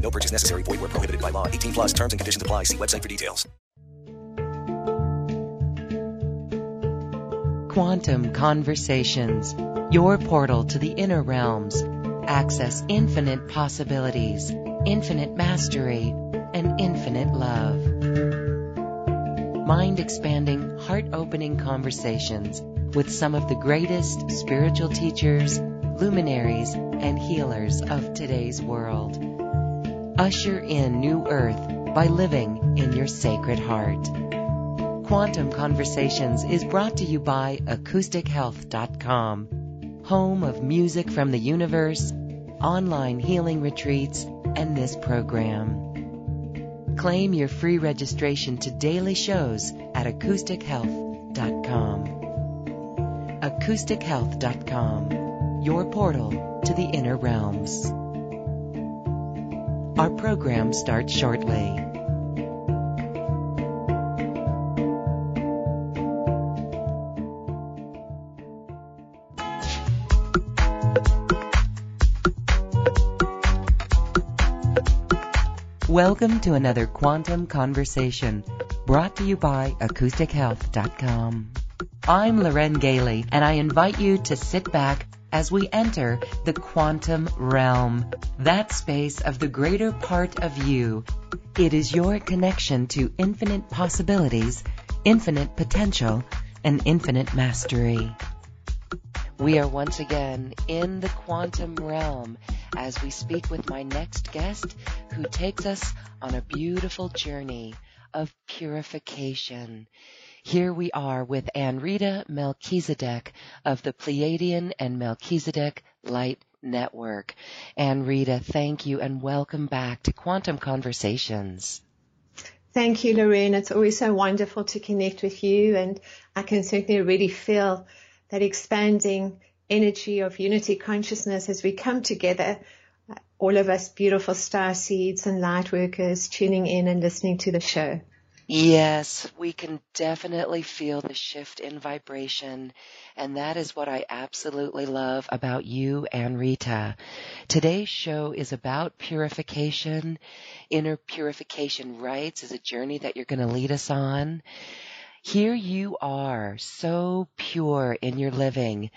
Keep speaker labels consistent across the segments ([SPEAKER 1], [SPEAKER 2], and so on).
[SPEAKER 1] No purchase necessary. Void where prohibited by law. 18 plus terms and conditions apply. See website for details.
[SPEAKER 2] Quantum Conversations, your portal to the inner realms. Access infinite possibilities, infinite mastery, and infinite love. Mind expanding, heart opening conversations with some of the greatest spiritual teachers, luminaries, and healers of today's world. Usher in new earth by living in your sacred heart. Quantum Conversations is brought to you by AcousticHealth.com, home of music from the universe, online healing retreats, and this program. Claim your free registration to daily shows at AcousticHealth.com. AcousticHealth.com, your portal to the inner realms. Our program starts shortly. Welcome to another Quantum Conversation brought to you by AcousticHealth.com. I'm Loren Gailey and I invite you to sit back as we enter the quantum realm, that space of the greater part of you. It is your connection to infinite possibilities, infinite potential, and infinite mastery. We are once again in the quantum realm as we speak with my next guest who takes us on a beautiful journey of purification. Here we are with Anrita Melchizedek of the Pleiadian and Melchizedek Light Network. Anrita, thank you and welcome back to Quantum Conversations.
[SPEAKER 3] Thank you, Lorraine. It's always so wonderful to connect with you and I can certainly really feel that expanding energy of unity consciousness as we come together, all of us beautiful star seeds and light workers tuning in and listening to the show.
[SPEAKER 2] Yes, we can definitely feel the shift in vibration. And that is what I absolutely love about you Anrita. Today's show is about purification. Inner purification rites is a journey that you're going to lead us on. Here you are, so pure in your living.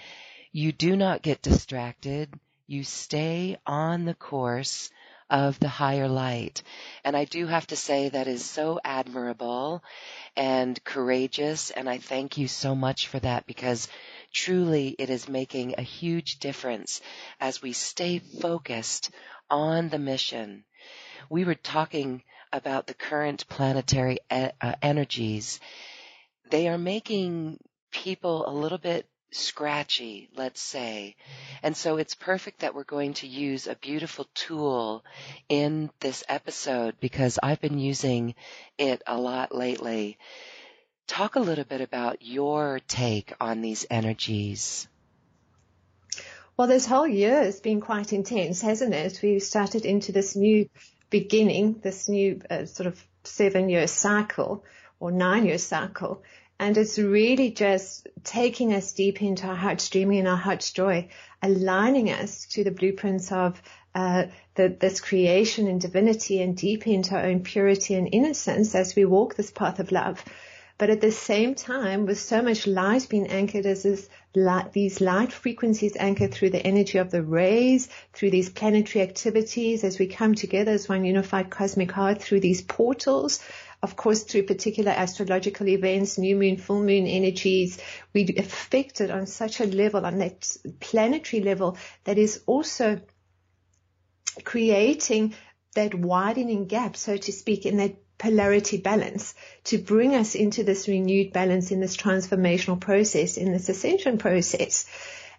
[SPEAKER 2] You do not get distracted. You stay on the course of the higher light. And I do have to say that is so admirable and courageous. And I thank you so much for that because truly it is making a huge difference as we stay focused on the mission. We were talking about the current planetary e- uh, energies they are making people a little bit scratchy, let's say. And so it's perfect that we're going to use a beautiful tool in this episode because I've been using it a lot lately. Talk a little bit about your take on these energies.
[SPEAKER 3] Well, this whole year has been quite intense, hasn't it? We've started into this new beginning, this new uh, sort of seven year cycle or nine year cycle. And it's really just taking us deep into our heart's dreaming and our heart's joy, aligning us to the blueprints of uh, the, this creation and divinity and deep into our own purity and innocence as we walk this path of love. But at the same time, with so much light being anchored as this light, these light frequencies anchored through the energy of the rays, through these planetary activities, as we come together as one unified cosmic heart through these portals, of course, through particular astrological events, new moon, full moon energies, we affect it on such a level, on that planetary level, that is also creating that widening gap, so to speak, in that polarity balance to bring us into this renewed balance in this transformational process, in this ascension process.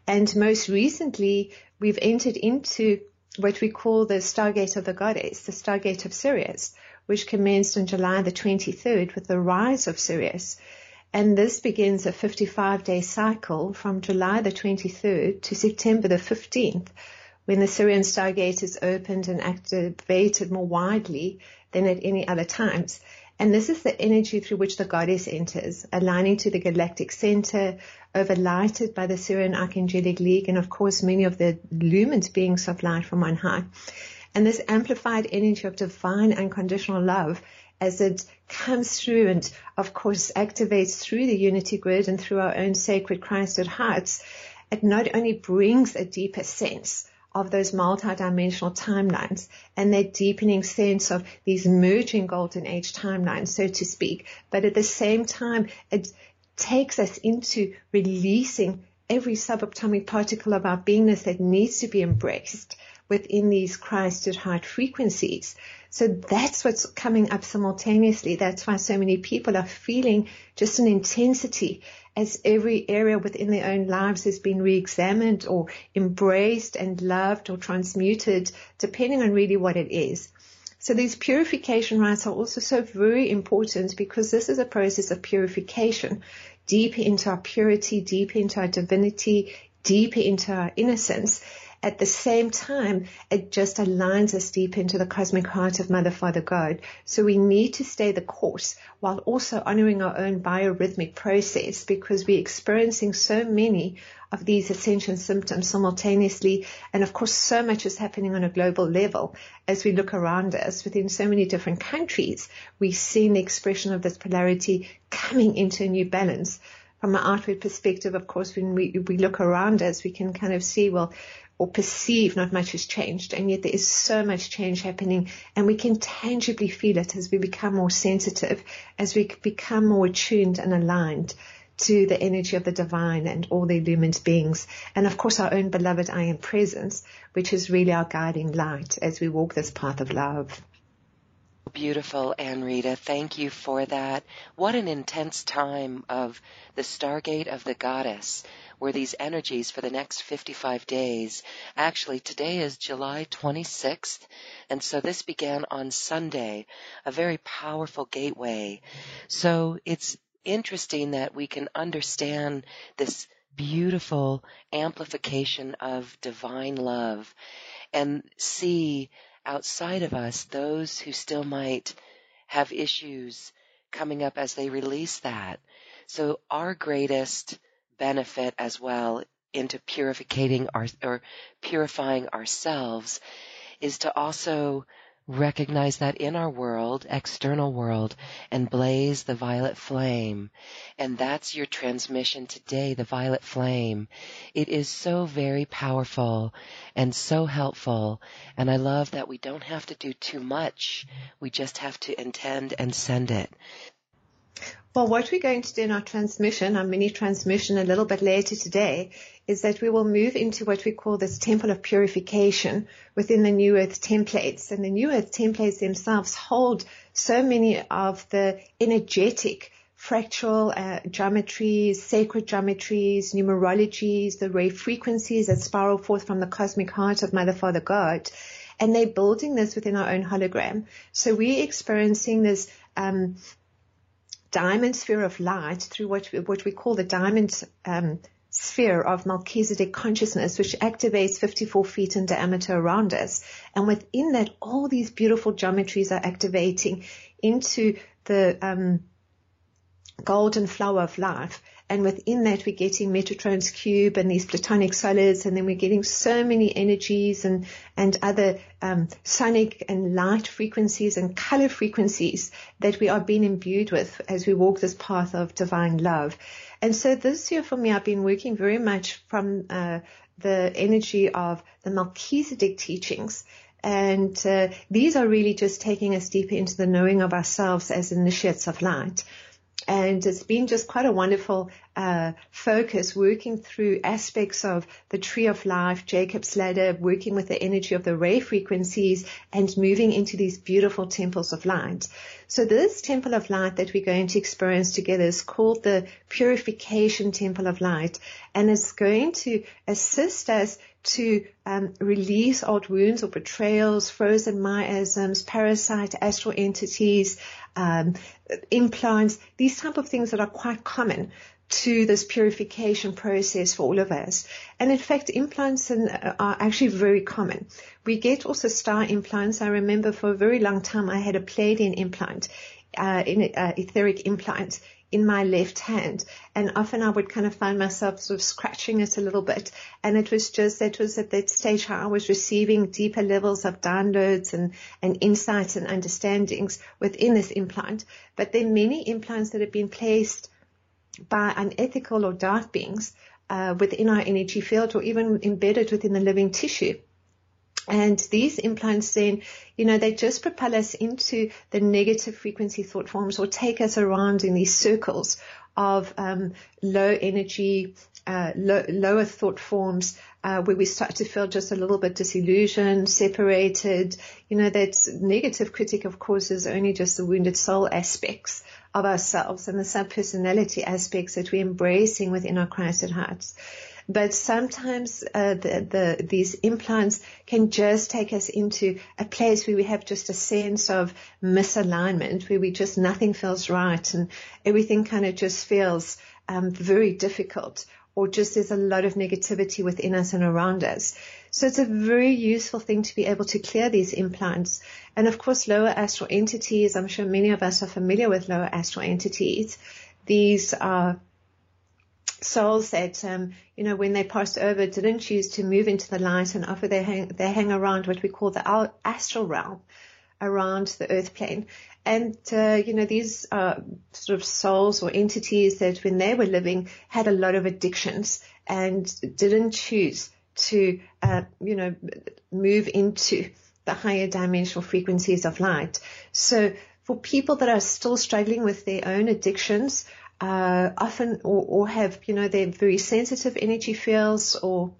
[SPEAKER 3] And most recently, we've entered into what we call the Stargate of the Goddess, the Stargate of Sirius, which commenced on July the 23rd with the rise of Sirius. And this begins a 55 day cycle from July the 23rd to September the 15th, when the Sirian Stargate is opened and activated more widely than at any other times. And this is the energy through which the goddess enters, aligning to the galactic center, overlighted by the Sirian Archangelic League, and of course many of the lumined beings of light from on high. And this amplified energy of divine unconditional love as it comes through and of course activates through the unity grid and through our own sacred Christed hearts, it not only brings a deeper sense of those multi-dimensional timelines and that deepening sense of these merging golden age timelines, so to speak, but at the same time, it takes us into releasing every subatomic particle of our beingness that needs to be embraced within these Christed heart frequencies. So that's what's coming up simultaneously. That's why so many people are feeling just an intensity as every area within their own lives has been re-examined or embraced and loved or transmuted, depending on really what it is. So these purification rites are also so very important because this is a process of purification, deep into our purity, deep into our divinity, deep into our innocence at the same time, it just aligns us deep into the cosmic heart of Mother, Father, God. So we need to stay the course while also honoring our own biorhythmic process because we're experiencing so many of these ascension symptoms simultaneously. And of course, so much is happening on a global level as we look around us within so many different countries. We're seeing the expression of this polarity coming into a new balance from an outward perspective, of course, when we, we look around us, we can kind of see, well, or perceive not much has changed. And yet there is so much change happening and we can tangibly feel it as we become more sensitive, as we become more attuned and aligned to the energy of the divine and all the illumined beings. And of course our own beloved I am presence, which is really our guiding light as we walk this path of love.
[SPEAKER 2] Beautiful, Anrita. Thank you for that. What an intense time of the Stargate of the Goddess were these energies for the next 55 days. Actually, today is July 26th, and so this began on Sunday, a very powerful gateway. So it's interesting that we can understand this beautiful amplification of divine love and see outside of us those who still might have issues coming up as they release that. So our greatest benefit as well into purifying our or purifying ourselves is to also recognize that in our world, external world, and blaze the violet flame. And that's your transmission today, the violet flame. It is so very powerful and so helpful. And I love that we don't have to do too much. We just have to intend and send it.
[SPEAKER 3] Well, what we're going to do in our transmission, our mini transmission a little bit later today, is that we will move into what we call this temple of purification within the New Earth templates. And the New Earth templates themselves hold so many of the energetic fractal uh, geometries, sacred geometries, numerologies, the ray frequencies that spiral forth from the cosmic heart of Mother, Father, God. And they're building this within our own hologram. So we're experiencing this um, diamond sphere of light through what we, what we call the diamond um, sphere of Melchizedek consciousness, which activates 54 feet in diameter around us. And within that, all these beautiful geometries are activating into the um, golden flower of life. And within that, we're getting Metatron's cube and these platonic solids, and then we're getting so many energies and and other um, sonic and light frequencies and color frequencies that we are being imbued with as we walk this path of divine love. And so this year for me, I've been working very much from uh, the energy of the Melchizedek teachings. And uh, these are really just taking us deeper into the knowing of ourselves as initiates of light. And it's been just quite a wonderful uh, focus working through aspects of the tree of life, Jacob's ladder, working with the energy of the ray frequencies and moving into these beautiful temples of light. So this temple of light that we're going to experience together is called the purification temple of light and it's going to assist us to um, release old wounds or betrayals, frozen miasms, parasite astral entities, um, implants, these type of things that are quite common to this purification process for all of us. And in fact, implants uh, are actually very common. We get also star implants. I remember for a very long time I had a Pleiadian implant, uh, in, uh, etheric implant in my left hand. And often I would kind of find myself sort of scratching it a little bit. And it was just, that was at that stage how I was receiving deeper levels of downloads and, and insights and understandings within this implant. But there are many implants that have been placed by unethical or dark beings uh, within our energy field or even embedded within the living tissue. And these implants then, you know, they just propel us into the negative frequency thought forms or take us around in these circles of um, low energy, uh, low, lower thought forms, uh, where we start to feel just a little bit disillusioned, separated. You know, that negative critic, of course, is only just the wounded soul aspects of ourselves and the subpersonality aspects that we're embracing within our Christed hearts. But sometimes uh, the, the, these implants can just take us into a place where we have just a sense of misalignment, where we just nothing feels right and everything kind of just feels um, very difficult or just there's a lot of negativity within us and around us. So it's a very useful thing to be able to clear these implants. And of course, lower astral entities, I'm sure many of us are familiar with lower astral entities. These are souls that, um, you know, when they passed over, didn't choose to move into the light and often they hang, they hang around what we call the astral realm around the earth plane. And, uh, you know, these are sort of souls or entities that when they were living had a lot of addictions and didn't choose to, uh, you know, move into the higher dimensional frequencies of light. So for people that are still struggling with their own addictions, uh, often or, or have, you know, they're very sensitive energy fields or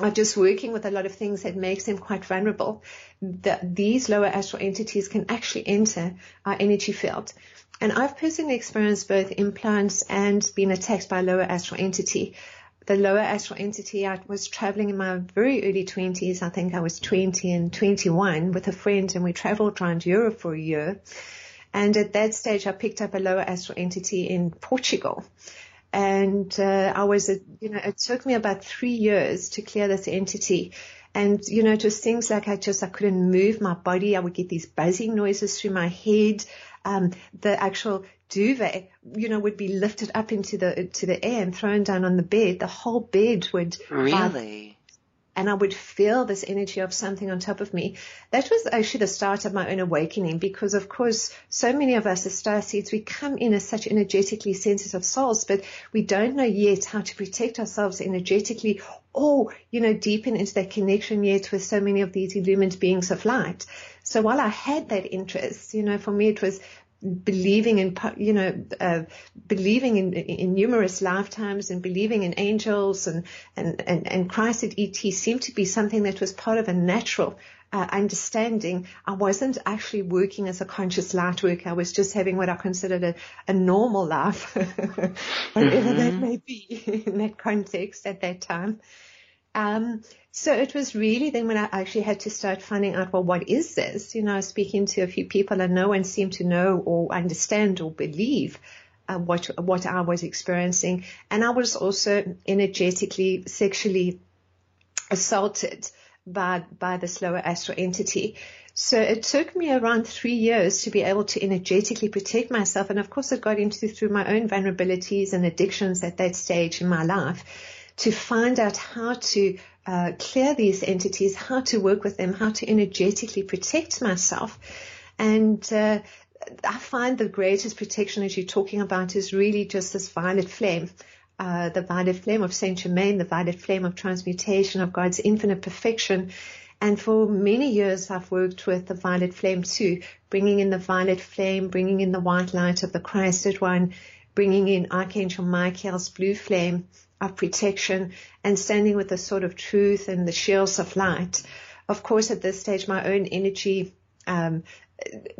[SPEAKER 3] are just working with a lot of things that makes them quite vulnerable, that these lower astral entities can actually enter our energy field. And I've personally experienced both implants and been attacked by a lower astral entity. The lower astral entity, I was traveling in my very early 20s. I think I was 20 and 21 with a friend and we traveled around Europe for a year. And at that stage, I picked up a lower astral entity in Portugal. And uh, I was, a, you know, it took me about three years to clear this entity. And, you know, just things like I just, I couldn't move my body. I would get these buzzing noises through my head. Um, the actual duvet, you know, would be lifted up into the, to the air and thrown down on the bed. The whole bed would.
[SPEAKER 2] Really?
[SPEAKER 3] And I would feel this energy of something on top of me. That was actually the start of my own awakening because of course so many of us as star seeds, we come in as such energetically sensitive souls, but we don't know yet how to protect ourselves energetically or, you know, deepen into that connection yet with so many of these illumined beings of light. So while I had that interest, you know, for me it was believing in, you know, uh, believing in, in numerous lifetimes and believing in angels and, and, and, and Christ at ET seemed to be something that was part of a natural uh, understanding. I wasn't actually working as a conscious light worker. I was just having what I considered a, a normal life, whatever mm-hmm. that may be in that context at that time. Um, so it was really then when I actually had to start finding out, well, what is this? You know, speaking to a few people and no one seemed to know or understand or believe uh, what, what I was experiencing. And I was also energetically, sexually assaulted by, by this lower astral entity. So it took me around three years to be able to energetically protect myself. And of course, it got into through my own vulnerabilities and addictions at that stage in my life to find out how to uh, clear these entities, how to work with them, how to energetically protect myself. And uh, I find the greatest protection as you're talking about is really just this violet flame. Uh, the violet flame of Saint Germain, the violet flame of transmutation of God's infinite perfection. And for many years, I've worked with the violet flame too, bringing in the violet flame, bringing in the white light of the Christed one, bringing in Archangel Michael's blue flame, of protection and standing with the sword of truth and the shields of light. Of course, at this stage, my own energy um,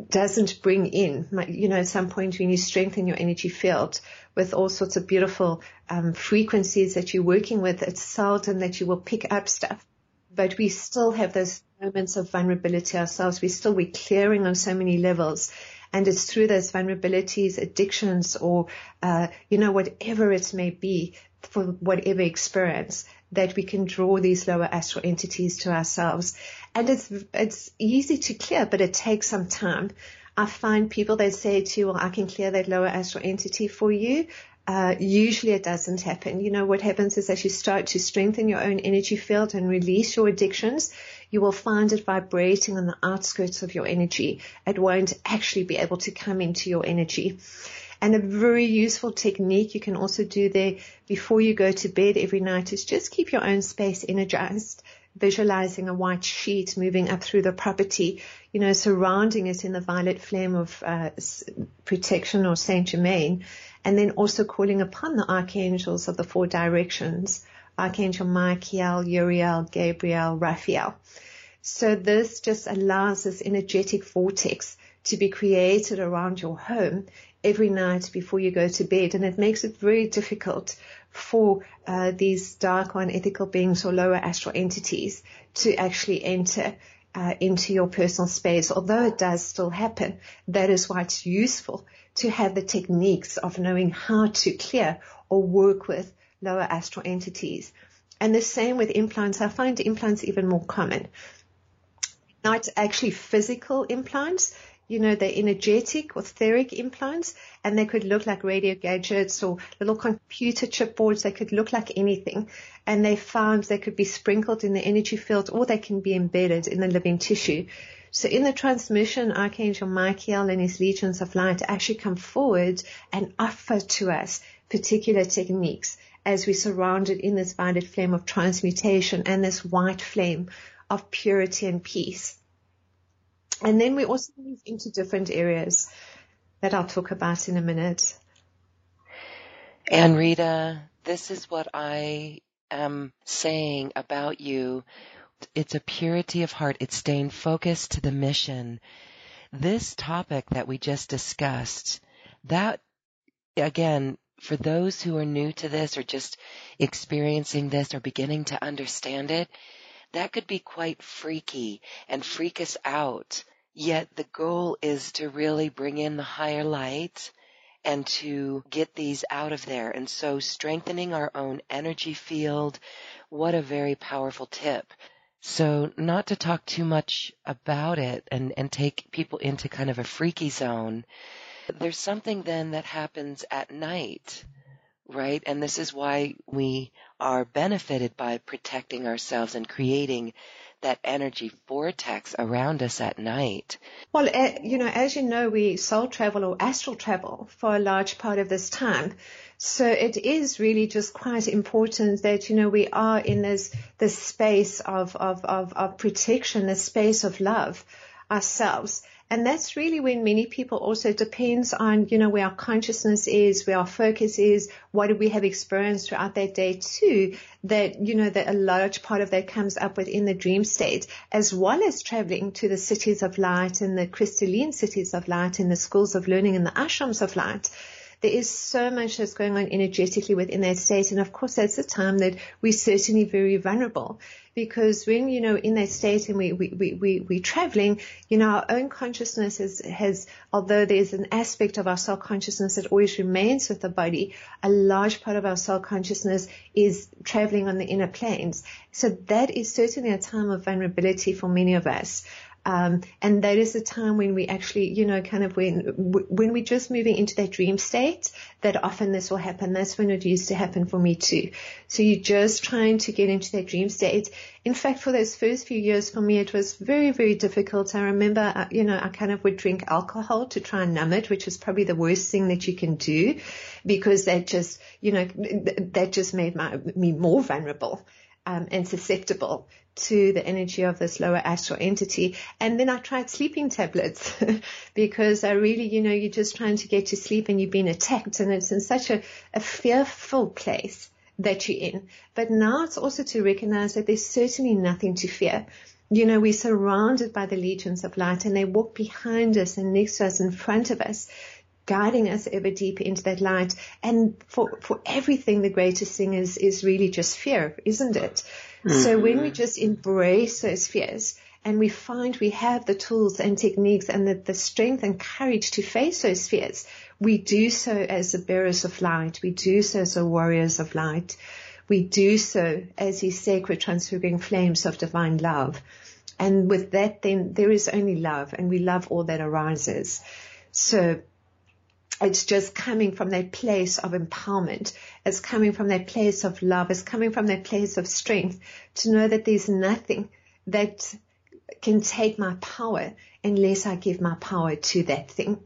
[SPEAKER 3] doesn't bring in, you know, at some point when you strengthen your energy field with all sorts of beautiful um, frequencies that you're working with, it's seldom that you will pick up stuff. But we still have those moments of vulnerability ourselves. We still, we're clearing on so many levels. And it's through those vulnerabilities, addictions, or, uh, you know, whatever it may be for whatever experience that we can draw these lower astral entities to ourselves. And it's, it's easy to clear, but it takes some time. I find people that say to you, well, I can clear that lower astral entity for you. Uh, usually it doesn't happen. You know, what happens is as you start to strengthen your own energy field and release your addictions, you will find it vibrating on the outskirts of your energy. It won't actually be able to come into your energy. And a very useful technique you can also do there before you go to bed every night is just keep your own space energized visualizing a white sheet moving up through the property, you know, surrounding it in the violet flame of uh, protection or Saint Germain, and then also calling upon the archangels of the four directions, Archangel Michael, Uriel, Gabriel, Raphael. So this just allows this energetic vortex to be created around your home every night before you go to bed. And it makes it very difficult for uh, these dark or unethical beings or lower astral entities to actually enter uh, into your personal space. Although it does still happen, that is why it's useful to have the techniques of knowing how to clear or work with lower astral entities. And the same with implants. I find implants even more common. Not actually physical implants, you know, they're energetic or etheric implants and they could look like radio gadgets or little computer chipboards. They could look like anything. And they found they could be sprinkled in the energy field or they can be embedded in the living tissue. So in the transmission, Archangel Michael and his legions of light actually come forward and offer to us particular techniques as we surrounded in this violet flame of transmutation and this white flame of purity and peace. And then we also move into different areas that I'll talk about in a minute.
[SPEAKER 2] Anrita, this is what I am saying about you. It's a purity of heart. It's staying focused to the mission. This topic that we just discussed, that again, for those who are new to this or just experiencing this or beginning to understand it, that could be quite freaky and freak us out. Yet the goal is to really bring in the higher light and to get these out of there. And so strengthening our own energy field, what a very powerful tip. So not to talk too much about it and, and take people into kind of a freaky zone. There's something then that happens at night, right? And this is why we are benefited by protecting ourselves and creating that energy vortex around us at night.
[SPEAKER 3] Well, uh, you know, as you know, we soul travel or astral travel for a large part of this time. So it is really just quite important that, you know, we are in this, this space of, of, of, of protection, this space of love ourselves. And that's really when many people also depends on, you know, where our consciousness is, where our focus is, what do we have experienced throughout that day too, that, you know, that a large part of that comes up within the dream state, as well as traveling to the cities of light and the crystalline cities of light and the schools of learning and the ashrams of light there is so much that's going on energetically within that state. And of course, that's the time that we're certainly very vulnerable because when, you know, in that state and we, we, we, we, we're traveling, you know, our own consciousness has, has, although there's an aspect of our soul consciousness that always remains with the body, a large part of our soul consciousness is traveling on the inner planes. So that is certainly a time of vulnerability for many of us. Um, and that is the time when we actually, you know, kind of when, when we're just moving into that dream state, that often this will happen. That's when it used to happen for me too. So you're just trying to get into that dream state. In fact, for those first few years for me, it was very, very difficult. I remember, uh, you know, I kind of would drink alcohol to try and numb it, which is probably the worst thing that you can do because that just, you know, that just made my, me more vulnerable. Um, and susceptible to the energy of this lower astral entity. And then I tried sleeping tablets because I really, you know, you're just trying to get to sleep and you've been attacked and it's in such a, a fearful place that you're in. But now it's also to recognize that there's certainly nothing to fear you know, we're surrounded by the legions of light and they walk behind us and next to us, in front of us, guiding us ever deeper into that light. And for, for everything, the greatest thing is, is really just fear, isn't it? Mm-hmm. So when we just embrace those fears and we find we have the tools and techniques and the, the strength and courage to face those fears, we do so as the bearers of light. We do so as the warriors of light. We do so as these sacred transfiguring flames of divine love. And with that, then there is only love and we love all that arises. So it's just coming from that place of empowerment. It's coming from that place of love. It's coming from that place of strength to know that there's nothing that can take my power unless I give my power to that thing.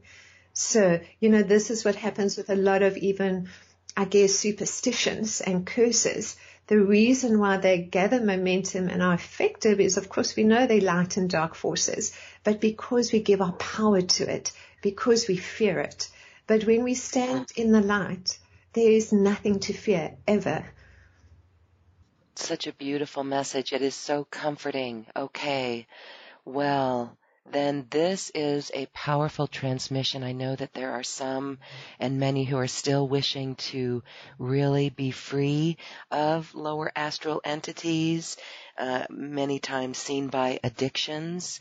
[SPEAKER 3] So, you know, this is what happens with a lot of even, I guess, superstitions and curses. The reason why they gather momentum and are effective is, of course, we know they light and dark forces, but because we give our power to it, because we fear it, but when we stand in the light, there is nothing to fear ever.
[SPEAKER 2] Such a beautiful message. It is so comforting. Okay. Well, then this is a powerful transmission. I know that there are some and many who are still wishing to really be free of lower astral entities, uh, many times seen by addictions.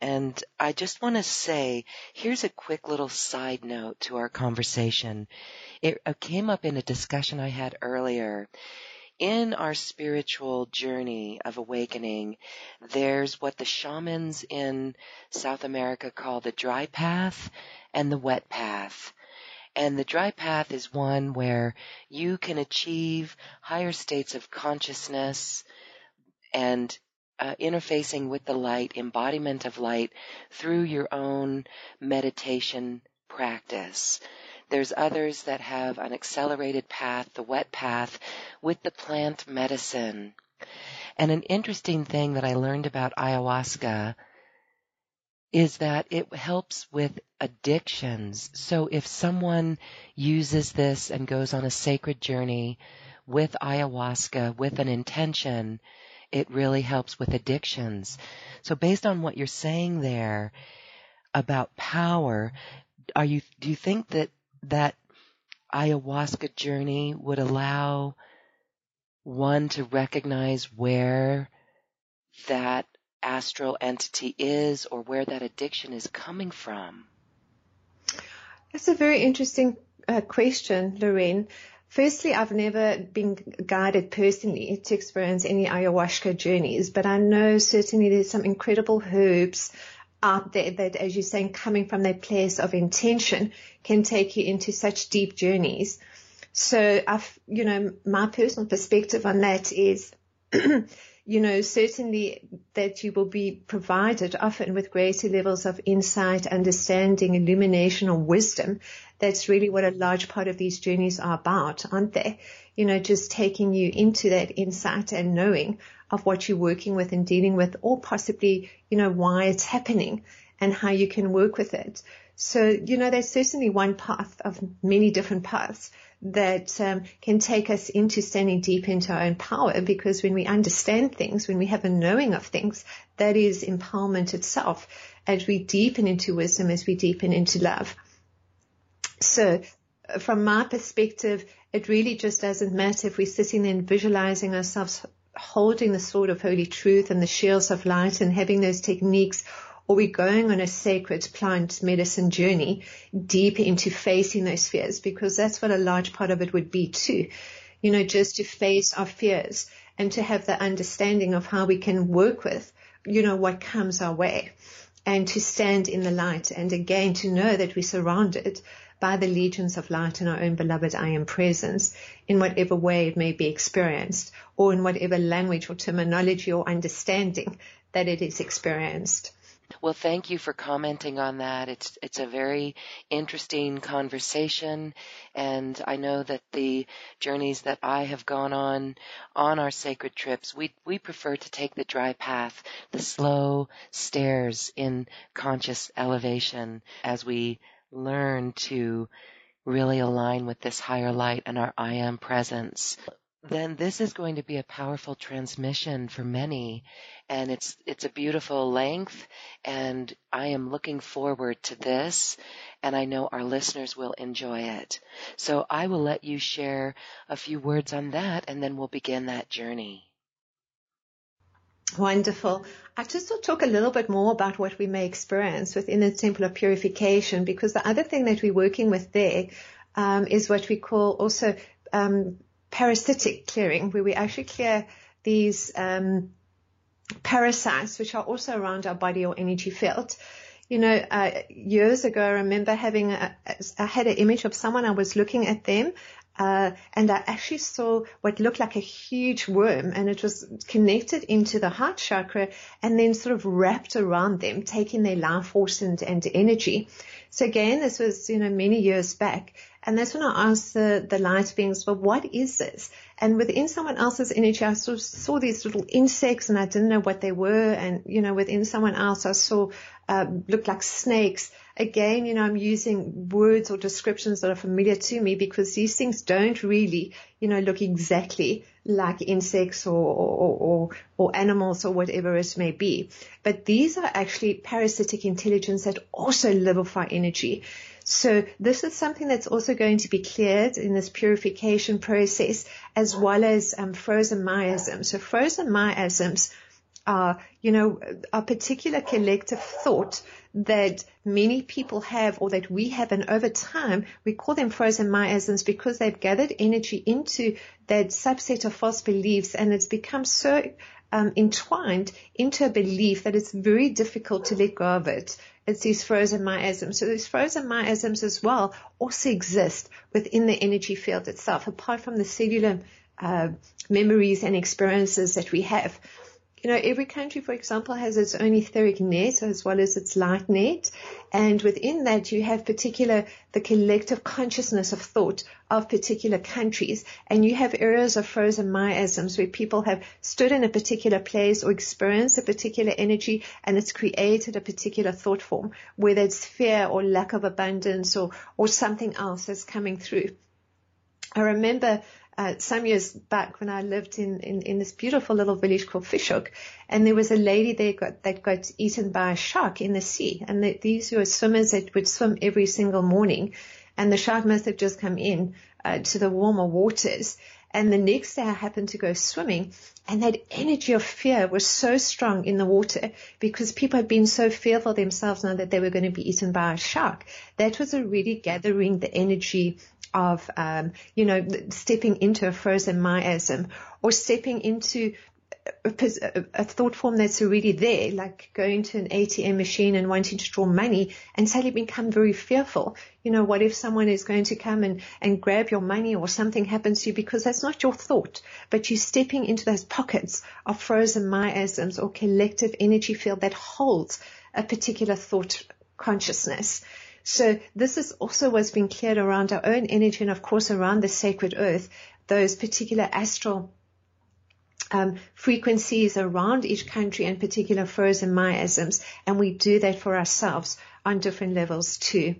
[SPEAKER 2] And I just want to say, here's a quick little side note to our conversation. It came up in a discussion I had earlier. In our spiritual journey of awakening, there's what the shamans in South America call the dry path and the wet path. And the dry path is one where you can achieve higher states of consciousness and uh, interfacing with the light, embodiment of light through your own meditation practice. There's others that have an accelerated path, the wet path, with the plant medicine. And an interesting thing that I learned about ayahuasca is that it helps with addictions. So if someone uses this and goes on a sacred journey with ayahuasca with an intention, it really helps with addictions. So based on what you're saying there about power, are you, do you think that that ayahuasca journey would allow one to recognize where that astral entity is or where that addiction is coming from?
[SPEAKER 3] That's a very interesting uh, question, Lorraine. Firstly, I've never been guided personally to experience any ayahuasca journeys, but I know certainly there's some incredible herbs out there that, as you're saying, coming from that place of intention can take you into such deep journeys. So I've, you know, my personal perspective on that is, you know, certainly that you will be provided often with greater levels of insight, understanding, illumination or wisdom that's really what a large part of these journeys are about, aren't they? You know, just taking you into that insight and knowing of what you're working with and dealing with, or possibly, you know, why it's happening and how you can work with it. So, you know, there's certainly one path of many different paths that um, can take us into standing deep into our own power because when we understand things, when we have a knowing of things, that is empowerment itself as we deepen into wisdom, as we deepen into love. So uh, from my perspective, it really just doesn't matter if we're sitting there and visualizing ourselves holding the sword of holy truth and the shields of light and having those techniques or we're going on a sacred plant medicine journey deep into facing those fears because that's what a large part of it would be too. You know, just to face our fears and to have the understanding of how we can work with, you know, what comes our way and to stand in the light and again to know that we're surrounded by the legions of light in our own beloved I am presence in whatever way it may be experienced or in whatever language or terminology or understanding that it is experienced.
[SPEAKER 2] Well, thank you for commenting on that. It's it's a very interesting conversation, and I know that the journeys that I have gone on on our sacred trips, we we prefer to take the dry path, the slow stairs in conscious elevation as we learn to really align with this higher light and our I am presence. then this is going to be a powerful transmission for many and it's it's a beautiful length and I am looking forward to this and I know our listeners will enjoy it. So I will let you share a few words on that and then we'll begin that journey.
[SPEAKER 3] Wonderful. I just want to talk a little bit more about what we may experience within the temple of purification because the other thing that we're working with there um, is what we call also um, parasitic clearing, where we actually clear these um, parasites which are also around our body or energy field. You know, uh, years ago, I remember having a, I had an image of someone. I was looking at them, uh, and I actually saw what looked like a huge worm, and it was connected into the heart chakra, and then sort of wrapped around them, taking their life force and, and energy. So again, this was you know many years back, and that's when I asked the, the light beings, well, what is this? And within someone else's energy, I sort of saw these little insects and I didn't know what they were. And, you know, within someone else, I saw, uh, looked like snakes. Again, you know, I'm using words or descriptions that are familiar to me because these things don't really, you know, look exactly like insects or, or, or, or animals or whatever it may be. But these are actually parasitic intelligence that also live off our energy. So this is something that's also going to be cleared in this purification process as well as um, frozen miasms. So frozen miasms you know, a particular collective thought that many people have or that we have and over time we call them frozen miasms because they've gathered energy into that subset of false beliefs and it's become so um, entwined into a belief that it's very difficult to let go of it. It's these frozen miasms. So these frozen miasms as well also exist within the energy field itself, apart from the cellular uh, memories and experiences that we have you know, every country, for example, has its own etheric net as well as its light net. And within that, you have particular, the collective consciousness of thought of particular countries. And you have areas of frozen miasms where people have stood in a particular place or experienced a particular energy and it's created a particular thought form, whether it's fear or lack of abundance or, or something else that's coming through. I remember uh, some years back when I lived in, in, in this beautiful little village called Fish Hoek, and there was a lady there got, that got eaten by a shark in the sea. And the, these were swimmers that would swim every single morning, and the shark must have just come in uh, to the warmer waters. And the next day I happened to go swimming and that energy of fear was so strong in the water because people had been so fearful themselves now that they were going to be eaten by a shark. That was already gathering the energy of, um, you know, stepping into a frozen miasm or stepping into a, thought form that's already there, like going to an ATM machine and wanting to draw money and suddenly become very fearful. You know, what if someone is going to come and, and grab your money or something happens to you because that's not your thought, but you're stepping into those pockets of frozen miasms or collective energy field that holds a particular thought consciousness. So this is also what's been cleared around our own energy and of course around the sacred earth, those particular astral um, frequencies around each country and particular furs and miasms, and we do that for ourselves on different levels too.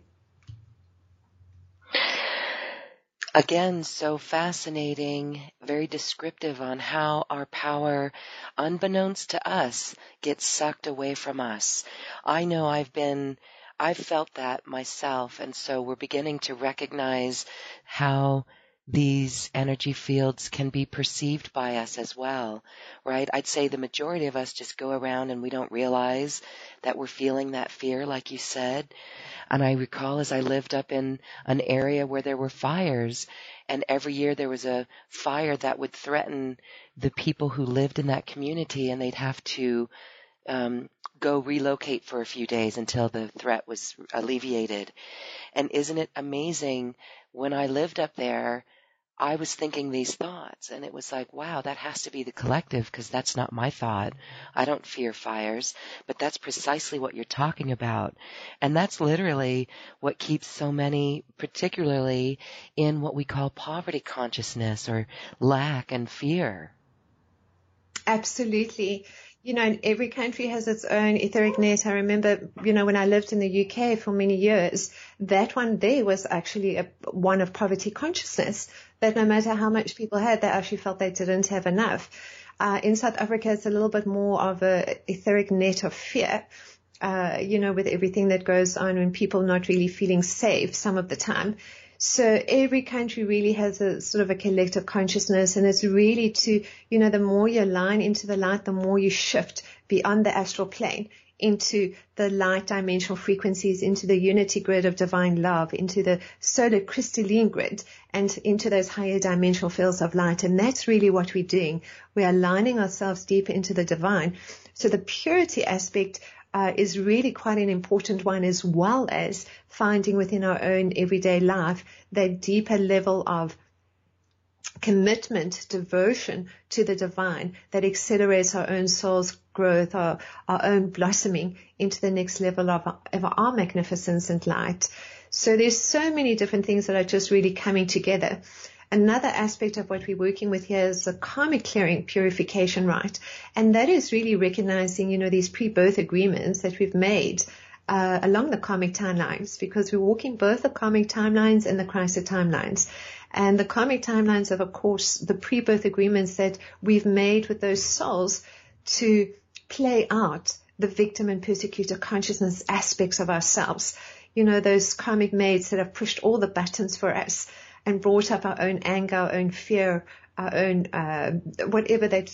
[SPEAKER 2] Again, so fascinating, very descriptive on how our power, unbeknownst to us, gets sucked away from us. I know I've been I've felt that myself. And so we're beginning to recognize how these energy fields can be perceived by us as well, right? I'd say the majority of us just go around and we don't realize that we're feeling that fear, like you said. And I recall as I lived up in an area where there were fires and every year there was a fire that would threaten the people who lived in that community and they'd have to um, go relocate for a few days until the threat was alleviated. And isn't it amazing? When I lived up there, I was thinking these thoughts and it was like, wow, that has to be the collective because that's not my thought. I don't fear fires, but that's precisely what you're talking about. And that's literally what keeps so many, particularly in what we call poverty consciousness or lack and fear.
[SPEAKER 3] Absolutely you know, every country has its own etheric net. I remember, you know, when I lived in the UK for many years, that one there was actually a, one of poverty consciousness, that no matter how much people had, they actually felt they didn't have enough. Uh, in South Africa, it's a little bit more of a etheric net of fear. Uh, you know, with everything that goes on when people not really feeling safe some of the time. So every country really has a sort of a collective consciousness and it's really to, you know, the more you align into the light, the more you shift beyond the astral plane into the light dimensional frequencies, into the unity grid of divine love, into the solar crystalline grid, and into those higher dimensional fields of light. And that's really what we're doing. We're aligning ourselves deeper into the divine. So the purity aspect uh, is really quite an important one as well as finding within our own everyday life that deeper level of commitment, devotion to the divine that accelerates our own soul's growth, our, our own blossoming into the next level of, of our magnificence and light. So there's so many different things that are just really coming together. Another aspect of what we're working with here is the karmic clearing purification rite. And that is really recognizing, you know, these pre-birth agreements that we've made uh, along the karmic timelines because we're walking both the karmic timelines and the Christ timelines. And the karmic timelines of, of course, the pre-birth agreements that we've made with those souls to play out the victim and persecutor consciousness aspects of ourselves. You know, those karmic maids that have pushed all the buttons for us and brought up our own anger, our own fear, our own, uh, whatever that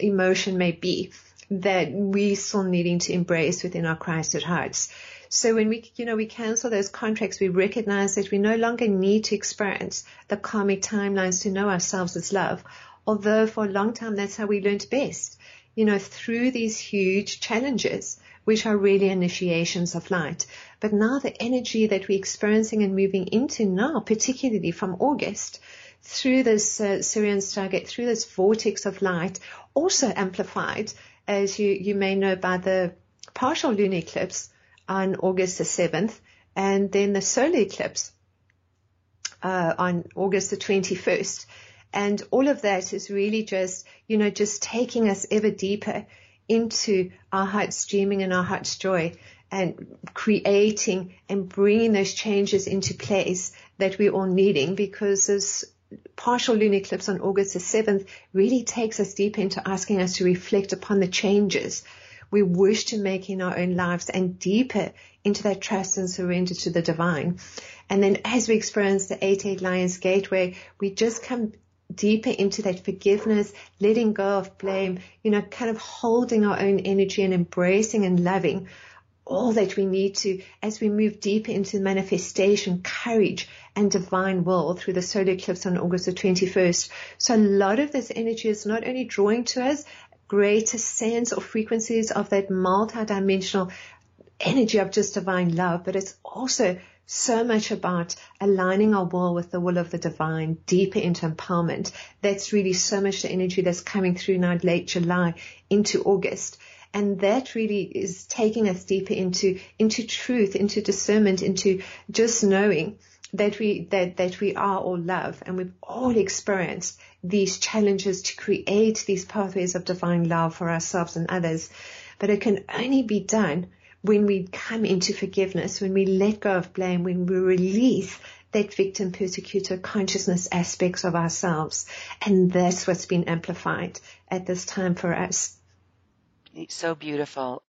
[SPEAKER 3] emotion may be that we still needing to embrace within our Christed hearts. So when we, you know, we cancel those contracts, we recognize that we no longer need to experience the karmic timelines to know ourselves as love. Although for a long time, that's how we learned best, you know, through these huge challenges which are really initiations of light. But now the energy that we're experiencing and moving into now, particularly from August, through this uh, Sirian Stargate, through this vortex of light, also amplified, as you, you may know by the partial lunar eclipse on August the 7th, and then the solar eclipse uh, on August the 21st. And all of that is really just, you know, just taking us ever deeper into our heart's dreaming and our heart's joy and creating and bringing those changes into place that we're all needing because this partial lunar eclipse on August the 7th really takes us deep into asking us to reflect upon the changes we wish to make in our own lives and deeper into that trust and surrender to the divine. And then as we experience the 88 Lions Gateway, we just come deeper into that forgiveness, letting go of blame, you know, kind of holding our own energy and embracing and loving all that we need to as we move deeper into manifestation, courage and divine will through the solar eclipse on August the 21st. So a lot of this energy is not only drawing to us greater sense or frequencies of that multidimensional energy of just divine love, but it's also so much about aligning our will with the will of the divine, deeper into empowerment. That's really so much the energy that's coming through now late July into August. And that really is taking us deeper into, into truth, into discernment, into just knowing that we, that, that we are all love and we've all experienced these challenges to create these pathways of divine love for ourselves and others. But it can only be done when we come into forgiveness, when we let go of blame, when we release that victim persecutor consciousness aspects of ourselves. And that's what's been amplified at this time for us.
[SPEAKER 2] So beautiful.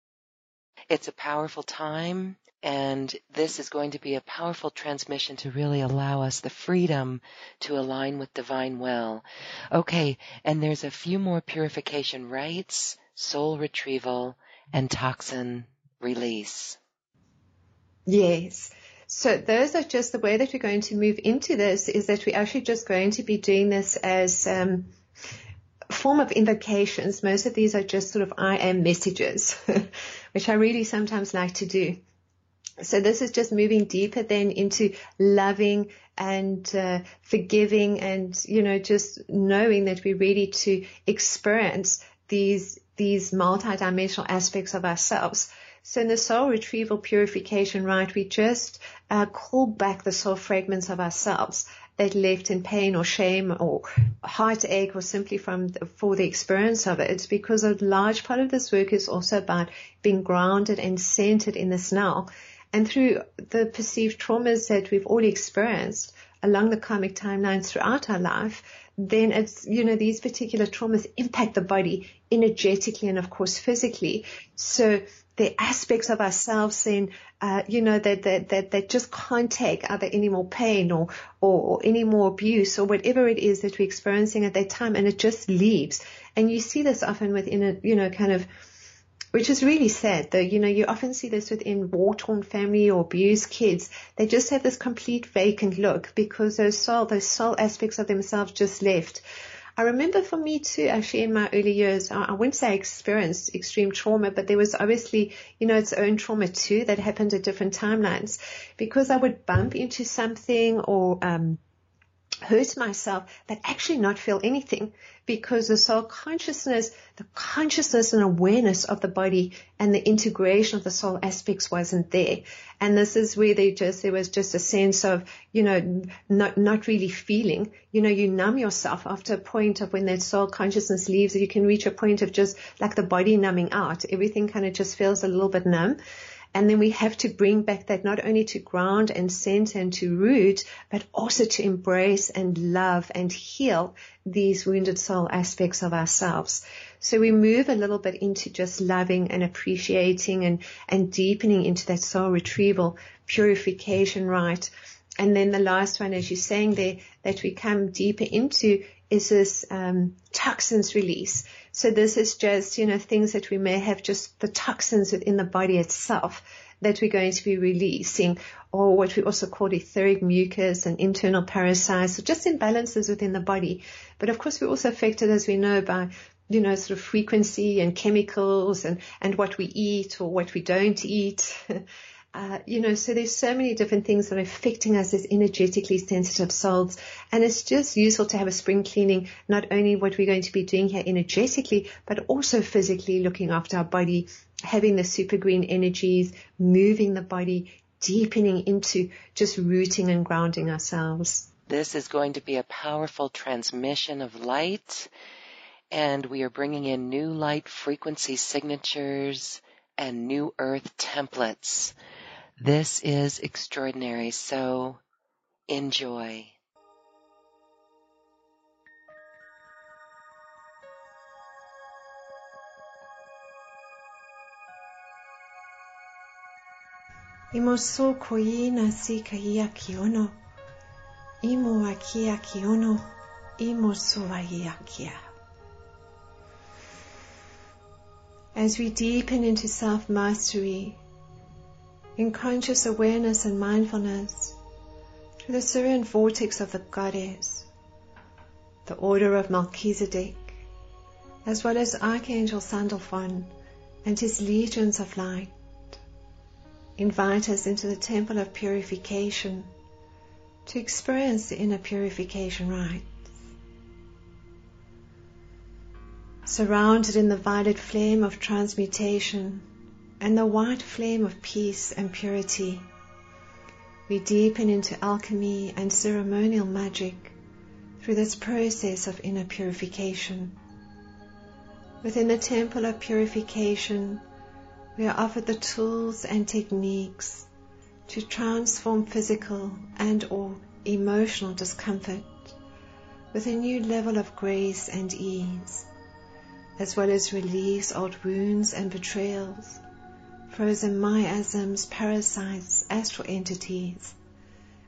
[SPEAKER 2] It's a powerful time and this is going to be a powerful transmission to really allow us the freedom to align with divine will. Okay, and there's a few more purification rites, soul retrieval, and toxin release.
[SPEAKER 3] Yes. So those are just the way that we're going to move into this is that we're actually just going to be doing this as um, form of invocations. Most of these are just sort of I am messages, which I really sometimes like to do. So this is just moving deeper then into loving and uh, forgiving and, you know, just knowing that we're ready to experience these, these multidimensional aspects of ourselves So in the soul retrieval purification rite, we just uh, call back the soul fragments of ourselves that left in pain or shame or heartache or simply from for the experience of it. It's because a large part of this work is also about being grounded and centered in this now and through the perceived traumas that we've all experienced along the karmic timelines throughout our life, then it's, you know, these particular traumas impact the body energetically and of course physically. So the aspects of ourselves then, uh, you know, that, that, that, that just can't take either any more pain or, or, or any more abuse or whatever it is that we're experiencing at that time. And it just leaves. And you see this often within a, you know, kind of, which is really sad though. You know, you often see this within war-torn family or abused kids. They just have this complete vacant look because those soul, those soul aspects of themselves just left. I remember for me too, actually in my early years, I wouldn't say I experienced extreme trauma, but there was obviously, you know, its own trauma too that happened at different timelines. Because I would bump into something or, um, hurt myself, but actually not feel anything because the soul consciousness, the consciousness and awareness of the body and the integration of the soul aspects wasn't there. And this is where they just, there was just a sense of, you know, not, not really feeling, you know, you numb yourself after a point of when that soul consciousness leaves, you can reach a point of just like the body numbing out. Everything kind of just feels a little bit numb. And then we have to bring back that not only to ground and center and to root, but also to embrace and love and heal these wounded soul aspects of ourselves. So we move a little bit into just loving and appreciating and, and deepening into that soul retrieval, purification rite. And then the last one, as you're saying there, that we come deeper into is this um, toxins release. So this is just, you know, things that we may have just the toxins within the body itself that we're going to be releasing or what we also call etheric mucus and internal parasites, so just imbalances within the body. But of course we're also affected, as we know, by you know, sort of frequency and chemicals and, and what we eat or what we don't eat. Uh, you know, so there's so many different things that are affecting us as energetically sensitive souls. And it's just useful to have a spring cleaning, not only what we're going to be doing here energetically, but also physically looking after our body, having the super green energies, moving the body, deepening into just rooting and grounding ourselves.
[SPEAKER 2] This is going to be a powerful transmission of light and we are bringing in new light frequency signatures and new earth templates this is extraordinary, so enjoy.
[SPEAKER 3] Imo so koina si kaia kiono. Imo akia kiono. Imo so kia. As we deepen into self mastery, in conscious awareness and mindfulness through the serene vortex of the goddess, the order of Melchizedek, as well as Archangel Sandalphon and his legions of light. Invite us into the temple of purification to experience the inner purification rites. Surrounded in the violet flame of transmutation, and the white flame of peace and purity. We deepen into alchemy and ceremonial magic through this process of inner purification. Within the temple of purification, we are offered the tools and techniques to transform physical and or emotional discomfort with a new level of grace and ease, as well as release old wounds and betrayals frozen miasms, parasites, astral entities,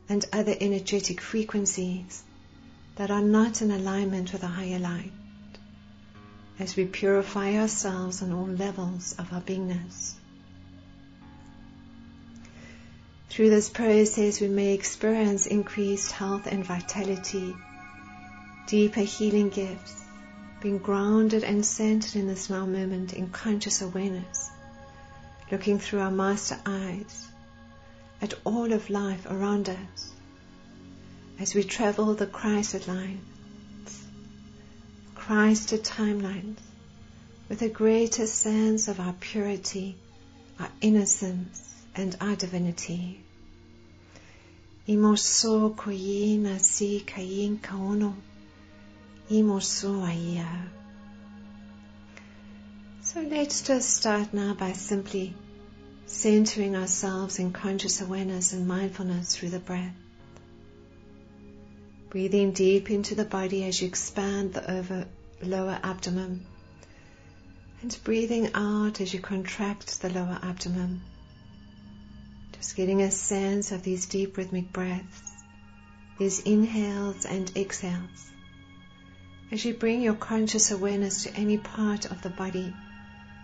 [SPEAKER 3] and other energetic frequencies that are not in alignment with a higher light as we purify ourselves on all levels of our beingness. Through this process, we may experience increased health and vitality, deeper healing gifts, being grounded and centered in this now moment in conscious awareness looking through our master eyes at all of life around us as we travel the Christed lines, Christed timelines with a greater sense of our purity, our innocence, and our divinity. Imoso koyina si kayin kaono. Imoso aya. So let's just start now by simply centering ourselves in conscious awareness and mindfulness through the breath. Breathing deep into the body as you expand the over, lower abdomen. And breathing out as you contract the lower abdomen. Just getting a sense of these deep rhythmic breaths, these inhales and exhales. As you bring your conscious awareness to any part of the body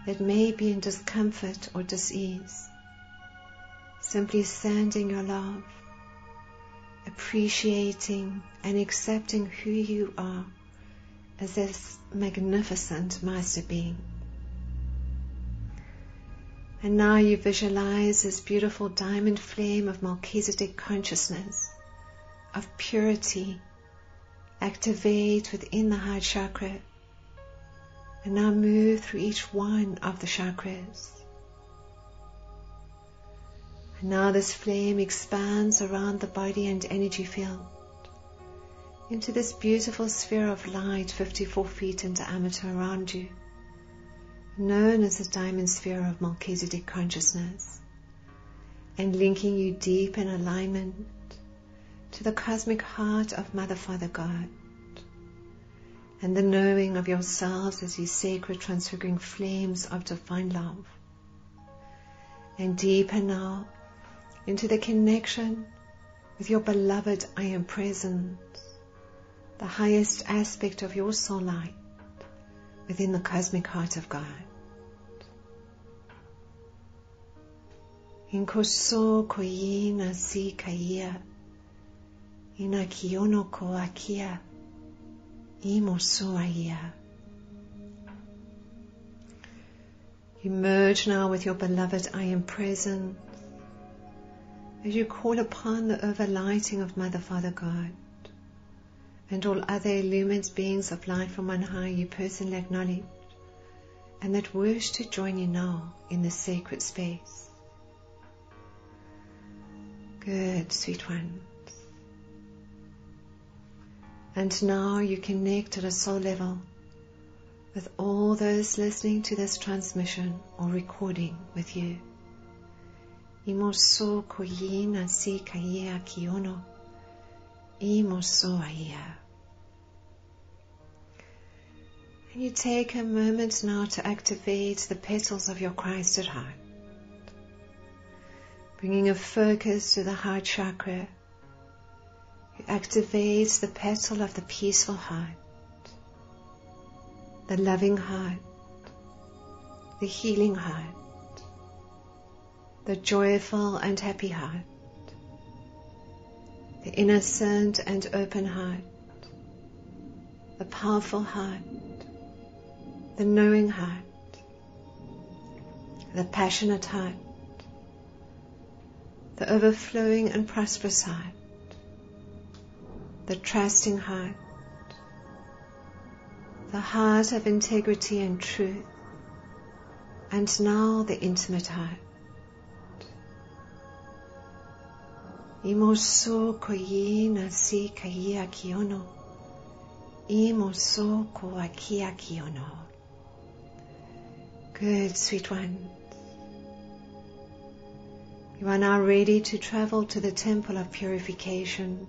[SPEAKER 3] that may be in discomfort or disease, simply sending your love, appreciating and accepting who you are as this magnificent master being. And now you visualize this beautiful diamond flame of Melchizedek consciousness, of purity, activate within the heart chakra. And now move through each one of the chakras. And now this flame expands around the body and energy field into this beautiful sphere of light 54 feet in diameter around you known as the diamond sphere of Melchizedek consciousness, and linking you deep in alignment to the cosmic heart of Mother Father God, and the knowing of yourselves as these sacred transfiguring flames of divine love. And deeper now into the connection with your beloved I am present, the highest aspect of your soul light within the cosmic heart of God. Inkoso koyina si kaya, ina kiono ko akia, imoso aya. You merge now with your beloved I am present as you call upon the overlighting of Mother Father God and all other illumined beings of light from on high you personally acknowledge and that wish to join you now in this sacred space. Good, sweet ones. And now you connect at a soul level with all those listening to this transmission or recording with you. Imoso. Imoso aya. And you take a moment now to activate the petals of your Christed heart. Bringing a focus to the heart chakra. You activate the petal of the peaceful heart, the loving heart, the healing heart, the joyful and happy heart, the innocent and open heart, the powerful heart, the knowing heart, the passionate heart, the overflowing and prosperous heart, the trusting heart, the heart of integrity and truth, and now the intimate heart. Imoso koyina si kaya kiono. Imoso ko akia kiono. Good, sweet ones. You are now ready to travel to the temple of purification.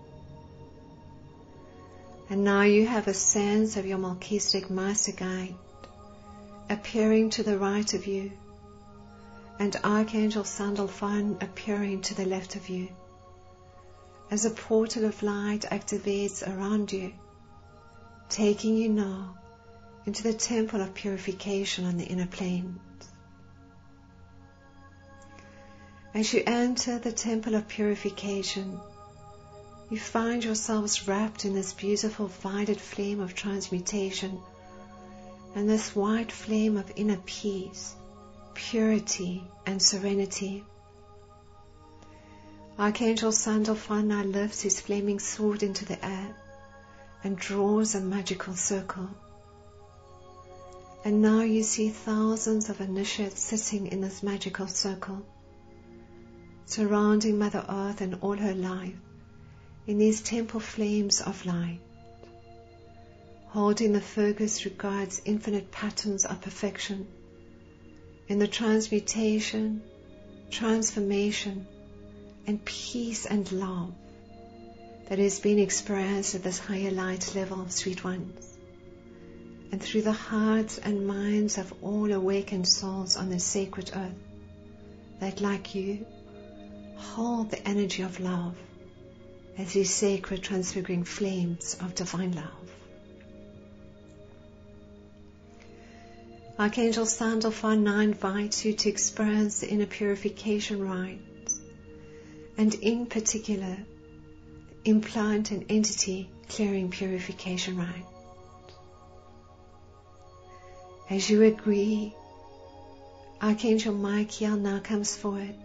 [SPEAKER 3] And now you have a sense of your Melchizedek Master Guide appearing to the right of you and Archangel Sandalphon appearing to the left of you as a portal of light activates around you, taking you now into the temple of purification on the inner planes. As you enter the temple of purification, you find yourselves wrapped in this beautiful violet flame of transmutation and this white flame of inner peace, purity, and serenity. Archangel Sandalphon now lifts his flaming sword into the air and draws a magical circle. And now you see thousands of initiates sitting in this magical circle, surrounding Mother Earth and all her life in these temple flames of light, holding the focus regards infinite patterns of perfection in the transmutation, transformation, and peace and love that is being experienced at this higher light level, sweet ones and through the hearts and minds of all awakened souls on this sacred earth that, like you, hold the energy of love as these sacred transfiguring flames of divine love. Archangel Sandalphon invites you to experience the inner purification rites, and in particular, implant an entity clearing purification rite. As you agree, Archangel Michael now comes forward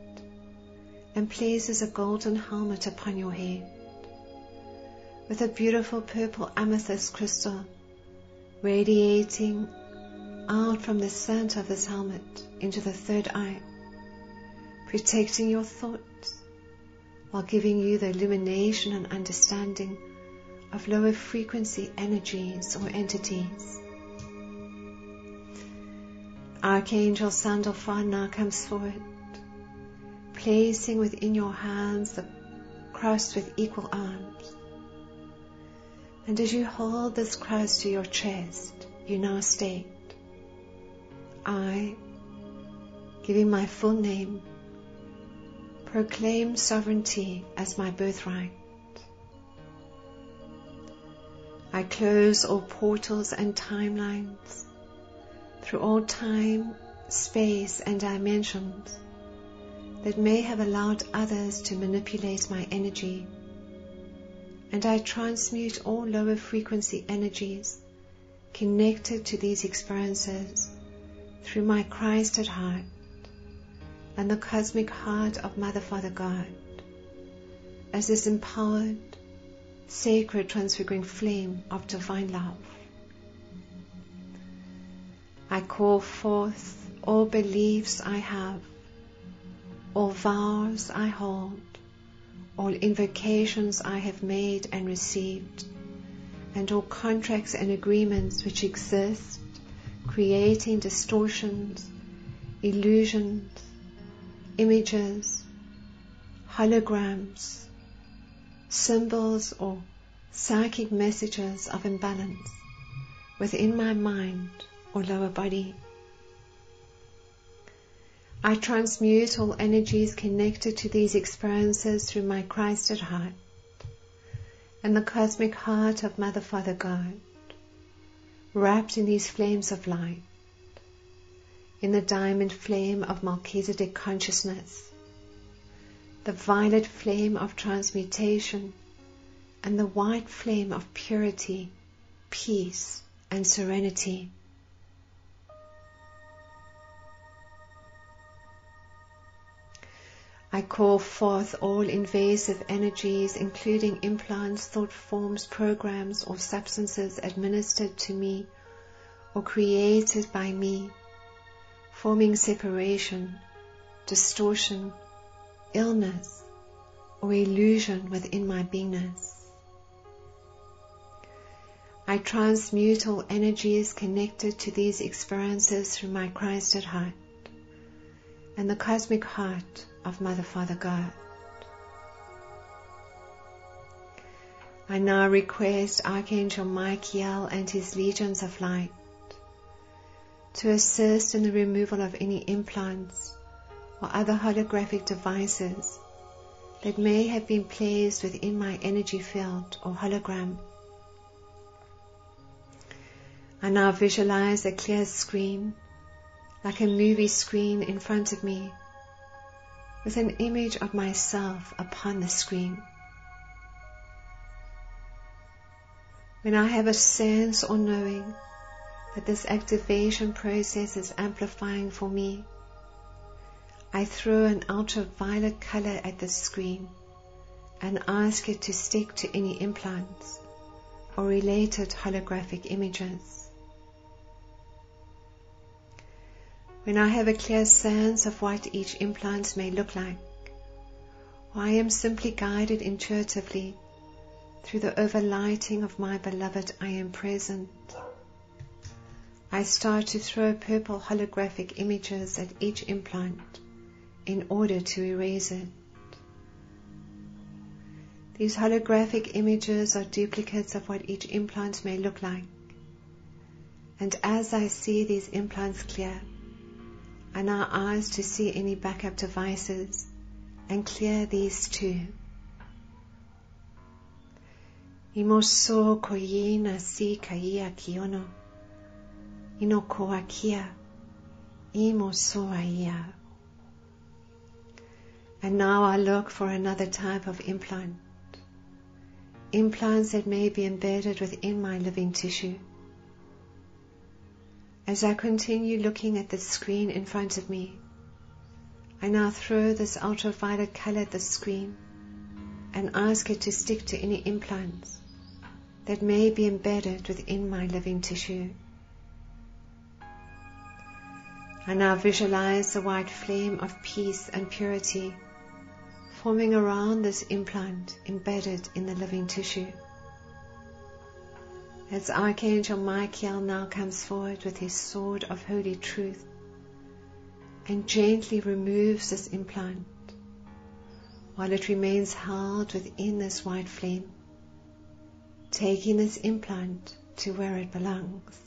[SPEAKER 3] and places a golden helmet upon your head with a beautiful purple amethyst crystal radiating out from the center of this helmet into the third eye, protecting your thoughts while giving you the illumination and understanding of lower frequency energies or entities. Archangel Sandalphon now comes forward, placing within your hands the cross with equal arms. And as you hold this cross to your chest, you now state, I, giving my full name, proclaim sovereignty as my birthright. I close all portals and timelines through all time, space, and dimensions that may have allowed others to manipulate my energy. And I transmute all lower frequency energies connected to these experiences through my Christed heart and the cosmic heart of Mother Father God as this empowered, sacred, transfiguring flame of divine love. I call forth all beliefs I have, all vows I hold, all invocations I have made and received, and all contracts and agreements which exist, creating distortions, illusions, images, holograms, symbols, or psychic messages of imbalance within my mind or lower body. I transmute all energies connected to these experiences through my Christed heart and the cosmic heart of Mother Father God, wrapped in these flames of light, in the diamond flame of Melchizedek consciousness, the violet flame of transmutation, and the white flame of purity, peace, and serenity. I call forth all invasive energies, including implants, thought forms, programs, or substances administered to me or created by me, forming separation, distortion, illness, or illusion within my beingness. I transmute all energies connected to these experiences through my Christed heart and the cosmic heart of Mother Father God. I now request Archangel Michael and his legions of light to assist in the removal of any implants or other holographic devices that may have been placed within my energy field or hologram. I now visualize a clear screen, like a movie screen in front of me, with an image of myself upon the screen. When I have a sense or knowing that this activation process is amplifying for me, I throw an ultraviolet color at the screen and ask it to stick to any implants or related holographic images. When I have a clear sense of what each implant may look like, or I am simply guided intuitively through the overlighting of my beloved I am present, I start to throw purple holographic images at each implant in order to erase it. These holographic images are duplicates of what each implant may look like. And as I see these implants clear, and our eyes to see any backup devices and clear these too. Imoso koyina si kaya kiono. Inokoa kia. Imoso aya. And now I look for another type of implant. Implants that may be embedded within my living tissue as I continue looking at the screen in front of me, I now throw this ultraviolet color at the screen and ask it to stick to any implants that may be embedded within my living tissue. I now visualize the white flame of peace and purity forming around this implant embedded in the living tissue. As Archangel Michael now comes forward with his sword of holy truth and gently removes this implant while it remains held within this white flame, taking this implant to where it belongs.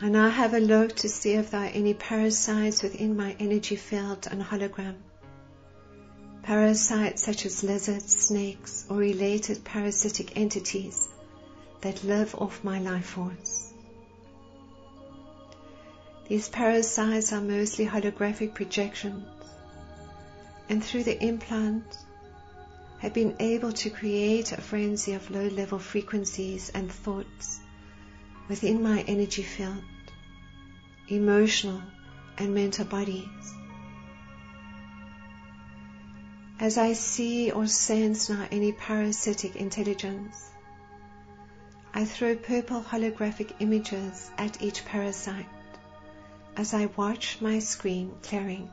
[SPEAKER 3] I now have a look to see if there are any parasites within my energy field and hologram parasites such as lizards, snakes, or related parasitic entities that live off my life force. These parasites are mostly holographic projections, and through the implant, have been able to create a frenzy of low level frequencies and thoughts within my energy field, emotional and mental bodies as I see or sense now any parasitic intelligence, I throw purple holographic images at each parasite as I watch my screen clearing.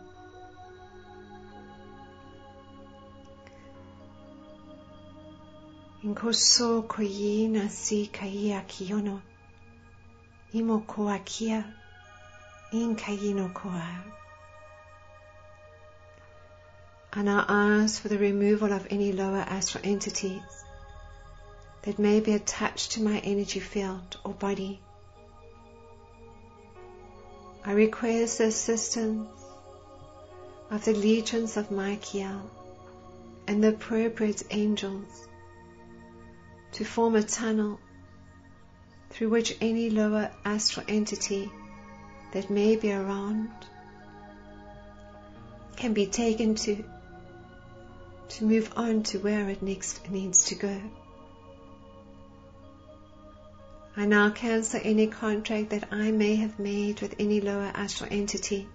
[SPEAKER 3] Inkoso koyi nasi. Imo koa kia. In koa and I ask for the removal of any lower astral entities that may be attached to my energy field or body. I request the assistance of the legions of Michael and the appropriate angels to form a tunnel through which any lower astral entity that may be around can be taken to to move on to where it next needs to go. I now cancel any contract that I may have made with any lower astral entity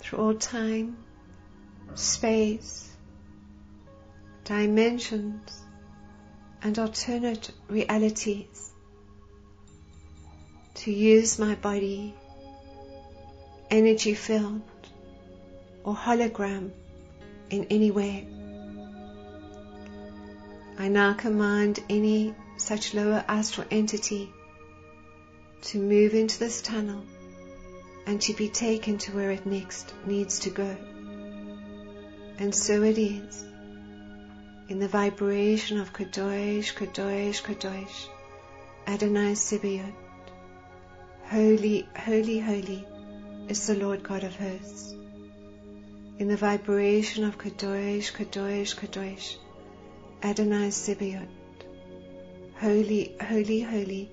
[SPEAKER 3] through all time, space, dimensions, and alternate realities to use my body, energy field, or hologram in any way. I now command any such lower astral entity to move into this tunnel and to be taken to where it next needs to go. And so it is. In the vibration of Kadosh, Kadosh, Kadosh, Adonai Tsebayoth, Holy, Holy, Holy is the Lord God of hosts in the vibration of Kadosh, Kadosh, Kadosh, Adonai Tsebayoth. Holy, holy, holy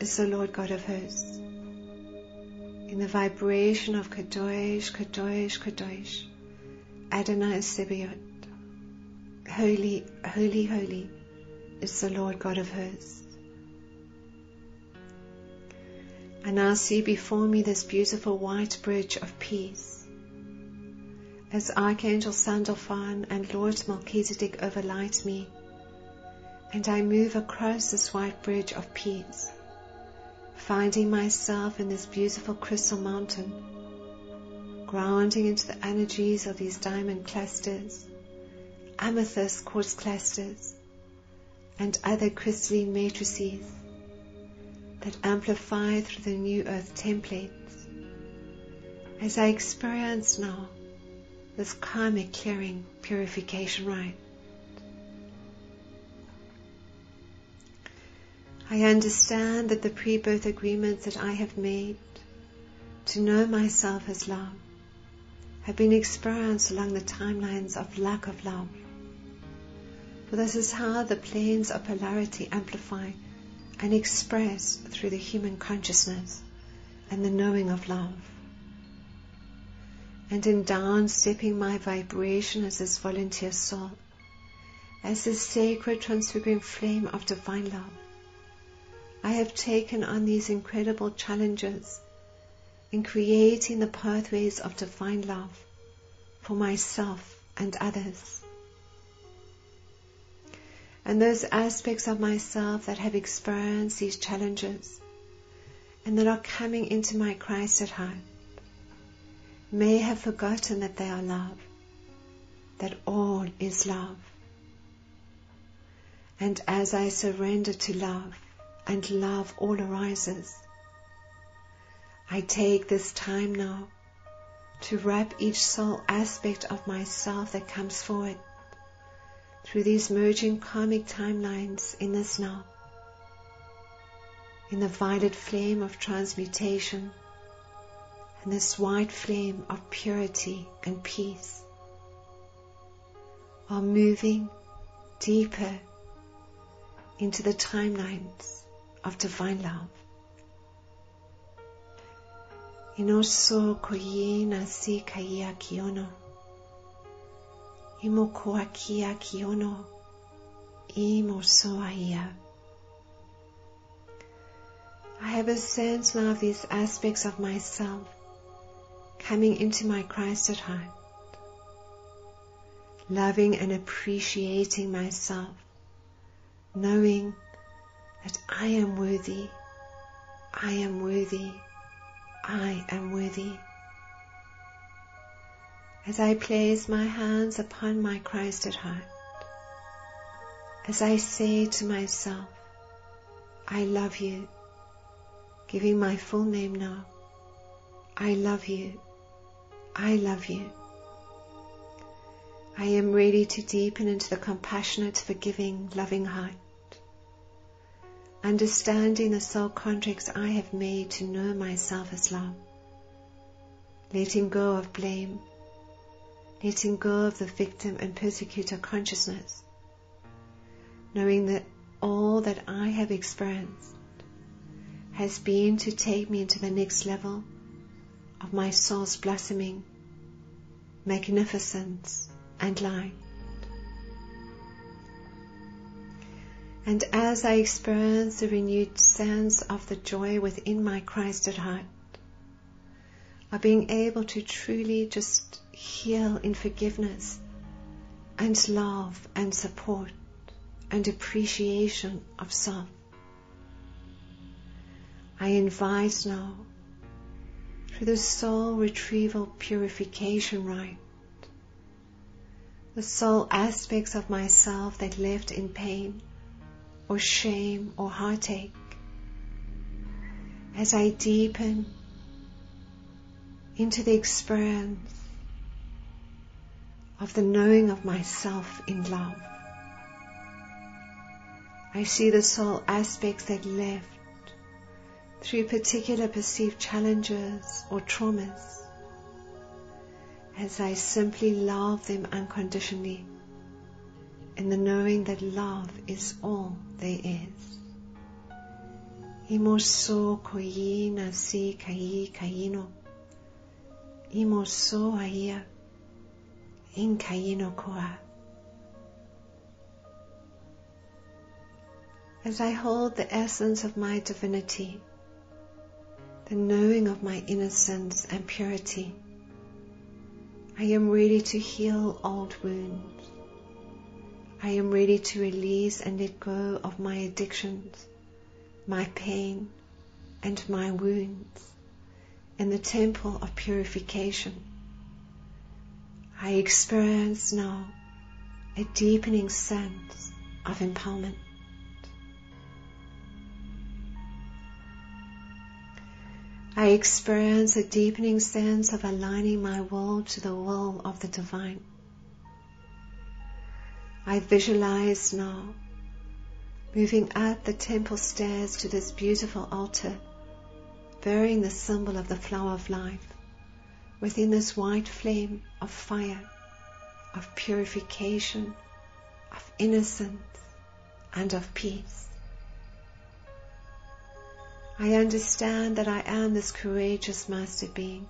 [SPEAKER 3] is the Lord God of hosts. In the vibration of Kadosh, Kadosh, Kadosh, Adonai Tsebayoth. Holy, holy, holy is the Lord God of hosts. I now see before me this beautiful white bridge of peace as Archangel Sandalphon and Lord Melchizedek overlight me, and I move across this white bridge of peace finding myself in this beautiful crystal mountain, grounding into the energies of these diamond clusters, amethyst quartz clusters, and other crystalline matrices that amplify through the new earth templates. As I experience now this karmic clearing purification rite. I understand that the pre-birth agreements that I have made to know myself as love have been experienced along the timelines of lack of love. For this is how the planes of polarity amplify and express through the human consciousness and the knowing of love. And in down stepping my vibration as this volunteer soul, as this sacred transfiguring flame of divine love, I have taken on these incredible challenges in creating the pathways of divine love for myself and others. And those aspects of myself that have experienced these challenges and that are coming into my Christed heart may have forgotten that they are love, that all is love. And as I surrender to love, and love all arises. I take this time now to wrap each soul aspect of myself that comes forward through these merging karmic timelines in this now, in the violet flame of transmutation and this white flame of purity and peace, while moving deeper into the timelines of divine love. Inoso koye nasi kaya kiono. Imo koakia kiono. Imo soaia. I have a sense now of these aspects of myself coming into my Christed heart, loving and appreciating myself, knowing that I am worthy, I am worthy, I am worthy. As I place my hands upon my Christed heart, as I say to myself, I love you, giving my full name now, I love you, I love you. I am ready to deepen into the compassionate, forgiving, loving heart. Understanding the soul contracts I have made to know myself as love, letting go of blame, letting go of the victim and persecutor consciousness, knowing that all that I have experienced has been to take me into the next level of my soul's blossoming, magnificence, and light. And as I experience the renewed sense of the joy within my Christed heart, of being able to truly just heal in forgiveness and love and support and appreciation of self. I invite now through the soul retrieval purification rite, the soul aspects of myself that left in pain or shame or heartache. As I deepen into the experience of the knowing of myself in love, I see the soul aspects that left through particular perceived challenges or traumas as I simply love them unconditionally in the knowing that love is all there is. Imoso koyi nasi kai kaino. Imoso aya in kaino koa. As I hold the essence of my divinity, the knowing of my innocence and purity, I am ready to heal old wounds I am ready to release and let go of my addictions, my pain, and my wounds in the temple of purification. I experience now a deepening sense of empowerment. I experience a deepening sense of aligning my will to the will of the divine. I visualize now moving up the temple stairs to this beautiful altar, bearing the symbol of the flower of life within this white flame of fire, of purification, of innocence, and of peace. I understand that I am this courageous master being,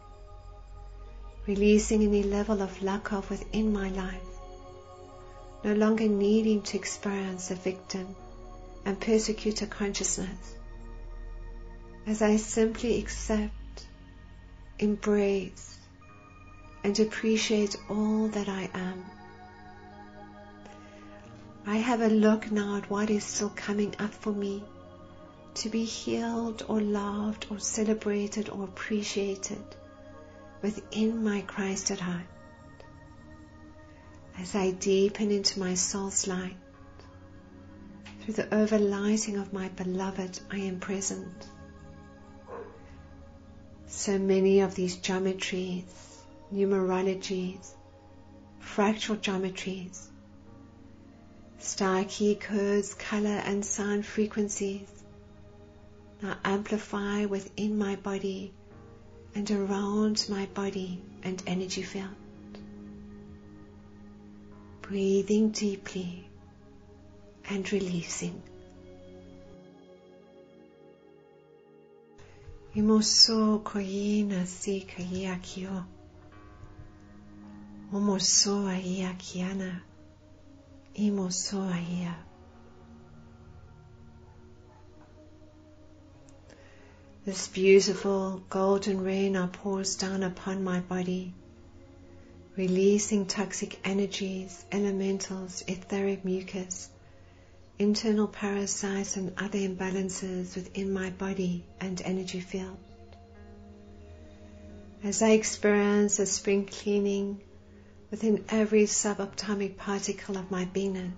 [SPEAKER 3] releasing any level of lack of within my life, no longer needing to experience a victim and persecutor consciousness, as I simply accept, embrace, and appreciate all that I am. I have a look now at what is still coming up for me to be healed or loved or celebrated or appreciated within my Christed heart. As I deepen into my soul's light, through the overlighting of my beloved, I am present. So many of these geometries, numerologies, fractal geometries, star key codes, color and sound frequencies now amplify within my body and around my body and energy field. Breathing deeply and releasing. Imoso koyina si. Omoso. Imoso. This beautiful golden rain now pours down upon my body, releasing toxic energies, elementals, etheric mucus, internal parasites and other imbalances within my body and energy field. As I experience a spring cleaning within every subatomic particle of my beingness,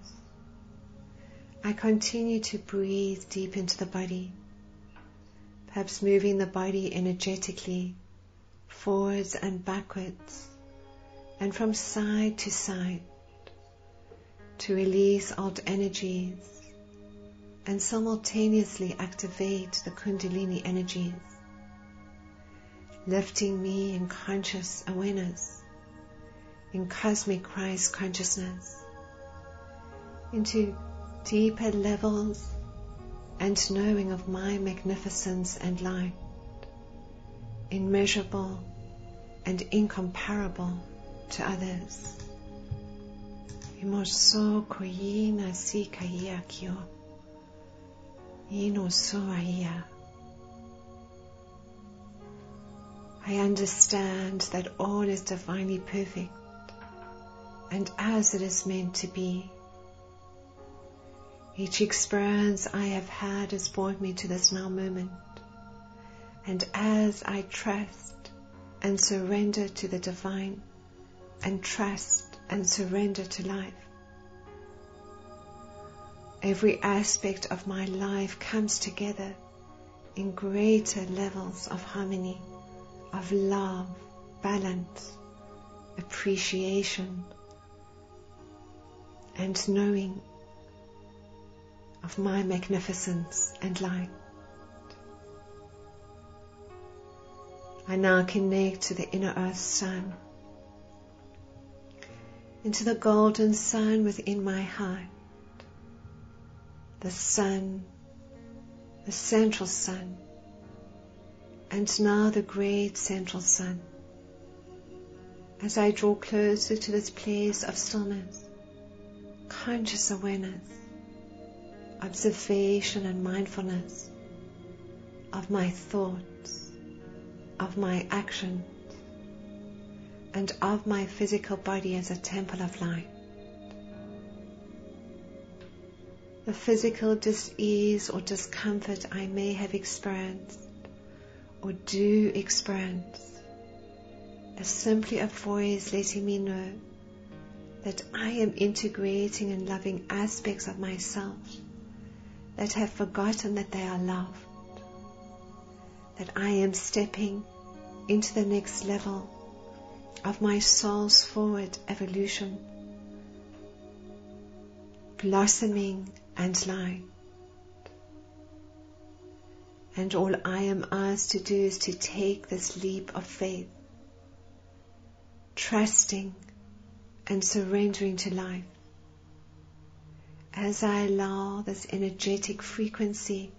[SPEAKER 3] I continue to breathe deep into the body perhaps moving the body energetically forwards and backwards and from side to side to release old energies and simultaneously activate the Kundalini energies, lifting me in conscious awareness, in cosmic Christ consciousness, into deeper levels and knowing of my magnificence and light, immeasurable and incomparable to others. Imoso koyina si kaya kyo. Ino so I understand that all is divinely perfect and as it is meant to be. Each experience I have had has brought me to this now moment. And as I trust and surrender to the divine and trust and surrender to life, every aspect of my life comes together in greater levels of harmony, of love, balance, appreciation, and knowing of my magnificence and light. I now connect to the inner earth sun, into the golden sun within my heart, the sun, the central sun, and now the great central sun. As I draw closer to this place of stillness, conscious awareness, observation and mindfulness of my thoughts, of my actions, and of my physical body as a temple of light. The physical dis-ease or discomfort I may have experienced or do experience is simply a voice letting me know that I am integrating and loving aspects of myself that have forgotten that they are loved. That I am stepping into the next level of my soul's forward evolution, blossoming and light. And all I am asked to do is to take this leap of faith, trusting and surrendering to life. As I allow this energetic frequency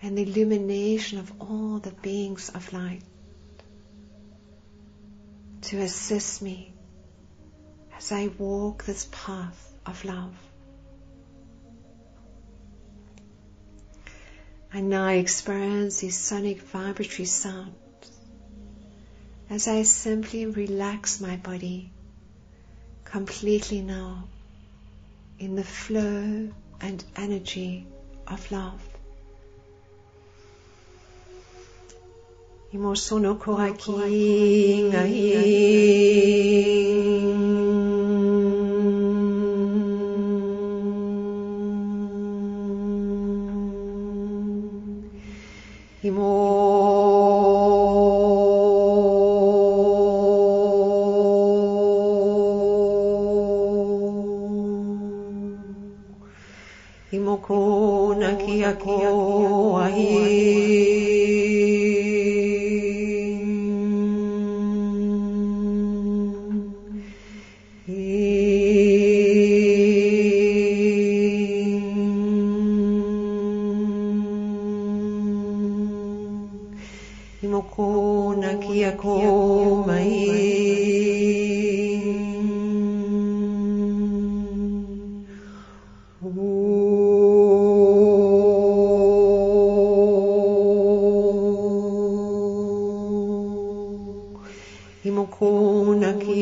[SPEAKER 3] and the illumination of all the beings of light to assist me as I walk this path of love. I now experience these sonic vibratory sounds as I simply relax my body completely now in the flow and energy of love. Imosono koaki Imoko Imoko naki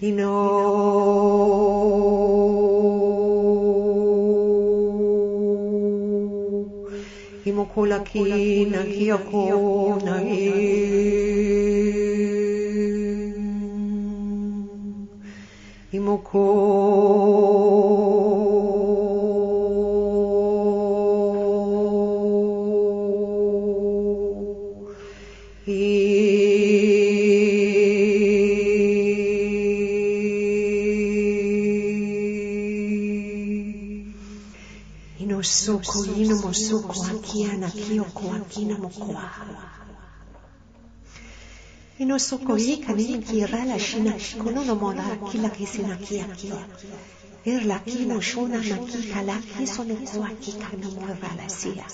[SPEAKER 3] Ino Imoko laki naki ako akina mokoa. Inosoko ika ni kirala shina kono no mola kila kisina kia kia. Kino shona na kika la kiso no koa kika no mora la sia.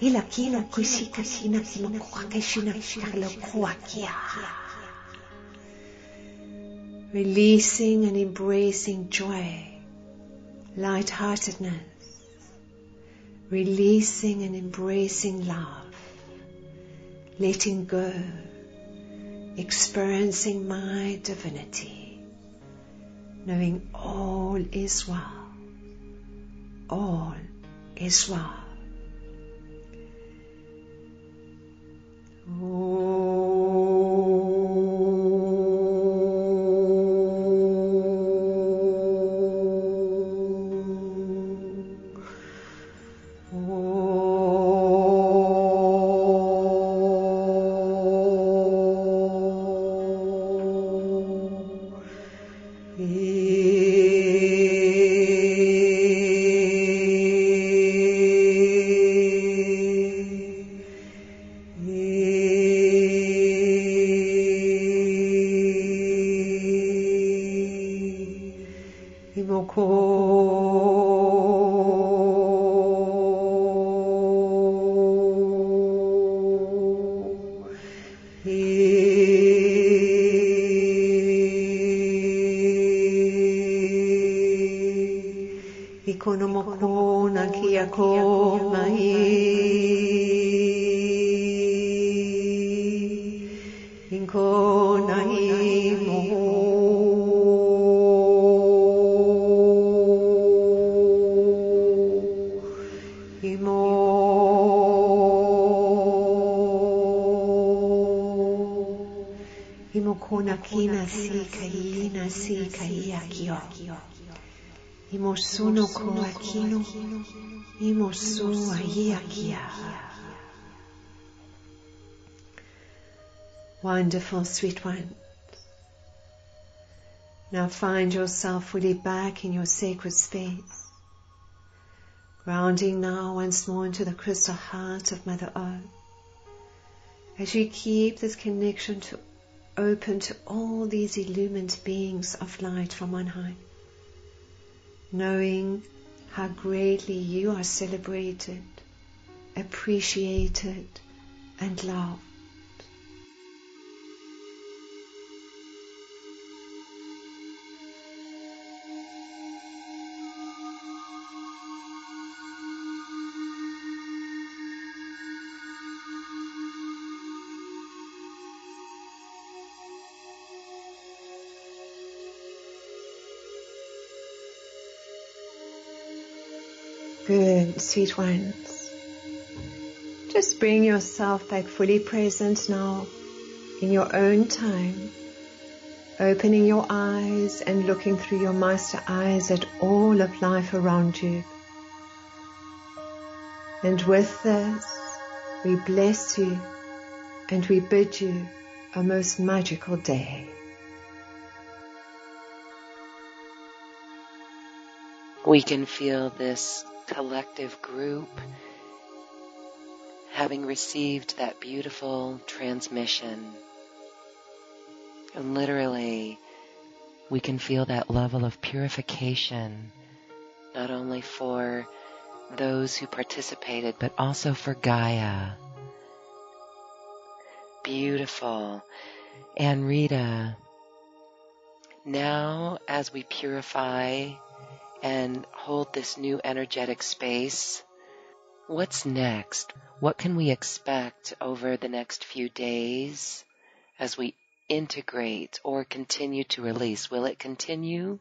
[SPEAKER 3] Ila kino kino koa kishina kika lo koa kia. Releasing and embracing joy, lightheartedness, releasing and embracing love, letting go, experiencing my divinity, knowing all is well, all is well. Ikono Imosuno ko akino. Imosu aia kia. Wonderful, sweet one. Now find yourself fully back in your sacred space. Grounding now once more into the crystal heart of Mother Earth. As you keep this connection to open to all these illumined beings of light from on high. Knowing how greatly you are celebrated, appreciated, and loved. Sweet ones. Just bring yourself back fully present now in your own time, opening your eyes and looking through your master eyes at all of life around you. And with this, we bless you and we bid you a most magical day.
[SPEAKER 2] We can feel this collective group having received that beautiful transmission. And literally, we can feel that level of purification, not only for those who participated, but also for Gaia. Beautiful. Anrita, now as we purify and hold this new energetic space. What's next? What can we expect over the next few days as we integrate or continue to release? Will it continue?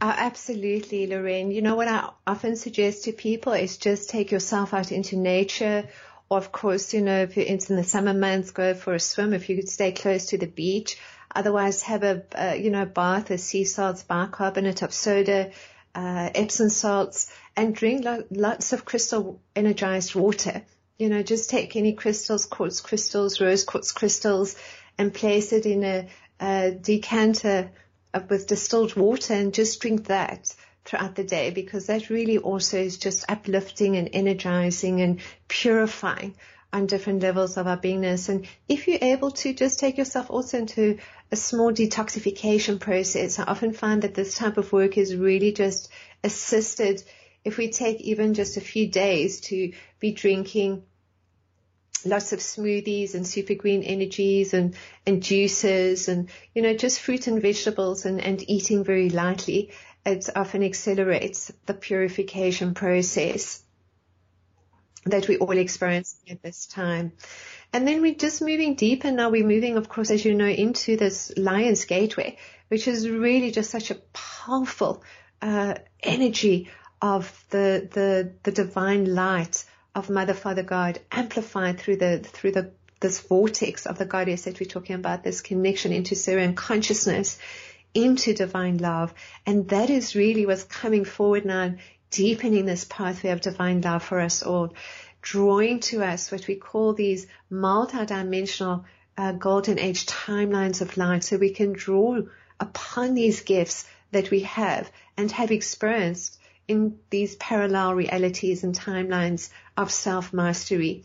[SPEAKER 3] Uh, absolutely, Lorraine. You know what I often suggest to people is just take yourself out into nature. Or of course, you know, if it's in the summer months, go for a swim. If you could stay close to the beach, Otherwise, have a, uh, you know, bath of sea salts, bicarbonate of soda, uh, Epsom salts, and drink lo- lots of crystal energized water. You know, just take any crystals, quartz crystals, rose quartz crystals, and place it in a, a decanter with distilled water and just drink that throughout the day because that really also is just uplifting and energizing and purifying on different levels of our beingness. And if you're able to just take yourself also into a small detoxification process, I often find that this type of work is really just assisted if we take even just a few days to be drinking lots of smoothies and super green energies and, and juices and, you know, just fruit and vegetables and, and eating very lightly. It often accelerates the purification process that we all experience at this time. And then we're just moving deeper now. We're moving, of course, as you know, into this Lion's Gateway, which is really just such a powerful uh, energy of the, the the divine light of Mother, Father, God, amplified through the through the this vortex of the goddess that we're talking about, this connection into Sirian consciousness, into divine love, and that is really what's coming forward now deepening this pathway of divine love for us all, drawing to us what we call these multidimensional uh, golden age timelines of light so we can draw upon these gifts that we have and have experienced in these parallel realities and timelines of self-mastery.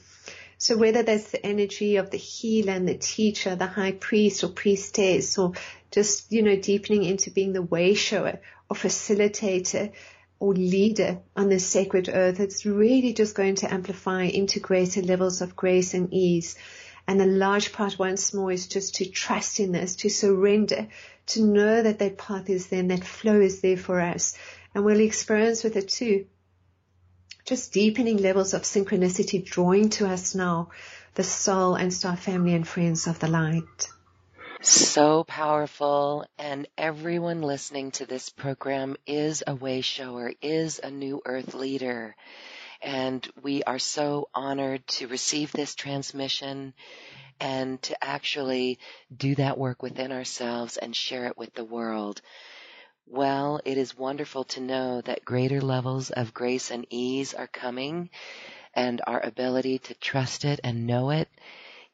[SPEAKER 3] So whether that's the energy of the healer and the teacher, the high priest or priestess, or just, you know, deepening into being the way shower or facilitator, or leader on this sacred earth, it's really just going to amplify into greater levels of grace and ease. And a large part once more is just to trust in this, to surrender, to know that that path is there and that flow is there for us. And we'll experience with it too. Just deepening levels of synchronicity drawing to us now, the soul and star family and friends of the light.
[SPEAKER 2] So powerful. And everyone listening to this program is a way shower, is a new earth leader. And we are so honored to receive this transmission and to actually do that work within ourselves and share it with the world. Well, it is wonderful to know that greater levels of grace and ease are coming and our ability to trust it and know it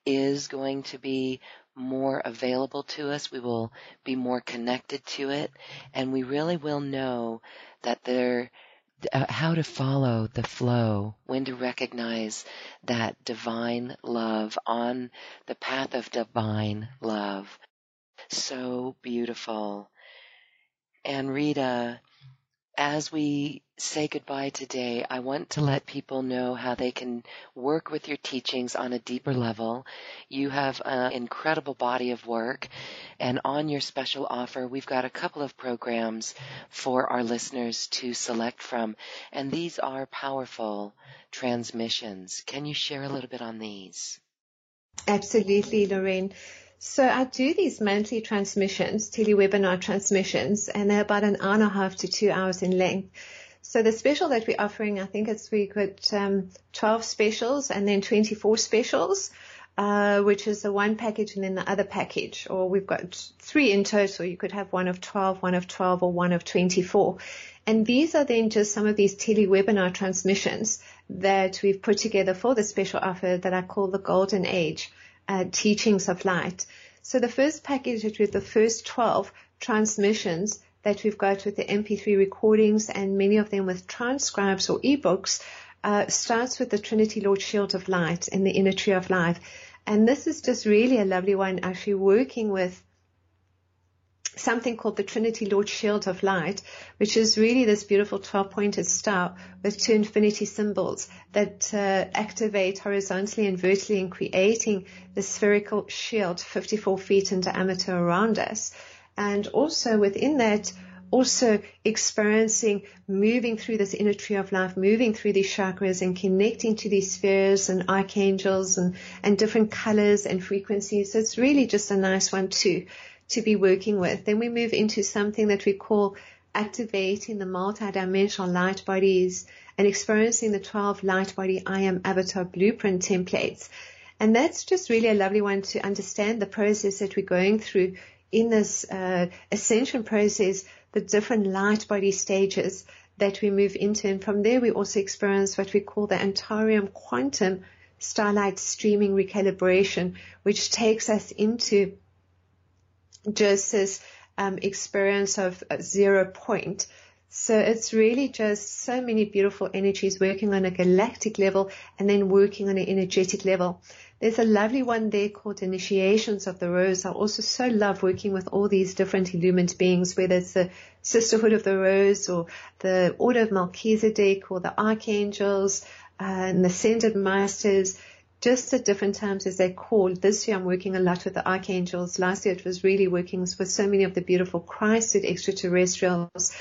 [SPEAKER 2] is going to be more available to us. We will be more connected to it and we really will know that there uh, how to follow the flow, when to recognize that divine love on the path of divine love. So beautiful. Anrita, as we say goodbye today, I want to let people know how they can work with your teachings on a deeper level. You have an incredible body of work and on your special offer, we've got a couple of programs for our listeners to select from and these are powerful transmissions. Can you share a little bit on these?
[SPEAKER 3] Absolutely, Lorraine. So I do these monthly transmissions, telewebinar transmissions, and they're about an hour and a half to two hours in length. So the special that we're offering, I think it's we got um, 12 specials and then 24 specials, uh, which is the one package and then the other package, or we've got three in total. You could have one of 12, one of 12, or one of 24. And these are then just some of these telewebinar transmissions that we've put together for the special offer that I call the Golden Age uh, teachings of light. So the first package is with the first 12 transmissions that we've got with the MP3 recordings and many of them with transcribes or ebooks uh, starts with the Trinity Lord Shield of Light and the Inner Tree of Life. And this is just really a lovely one actually working with something called the Trinity Lord Shield of Light, which is really this beautiful 12 pointed star with two infinity symbols that uh, activate horizontally and vertically in creating the spherical shield 54 feet in diameter around us. And also within that, also experiencing moving through this inner tree of life, moving through these chakras and connecting to these spheres and archangels and, and different colors and frequencies. So it's really just a nice one too to be working with. Then we move into something that we call activating the multi-dimensional light bodies and experiencing the 12 light body I am avatar blueprint templates. And that's just really a lovely one to understand the process that we're going through in this uh, ascension process, the different light body stages that we move into. And from there, we also experience what we call the Antarium quantum starlight streaming recalibration, which takes us into just this um, experience of zero point. So it's really just so many beautiful energies working on a galactic level and then working on an energetic level. There's a lovely one there called Initiations of the Rose. I also so love working with all these different illumined beings, whether it's the Sisterhood of the Rose or the Order of Melchizedek or the Archangels uh, and the Ascended Masters just at different times as they call. This year I'm working a lot with the archangels. Last year it was really working with so many of the beautiful Christed extraterrestrials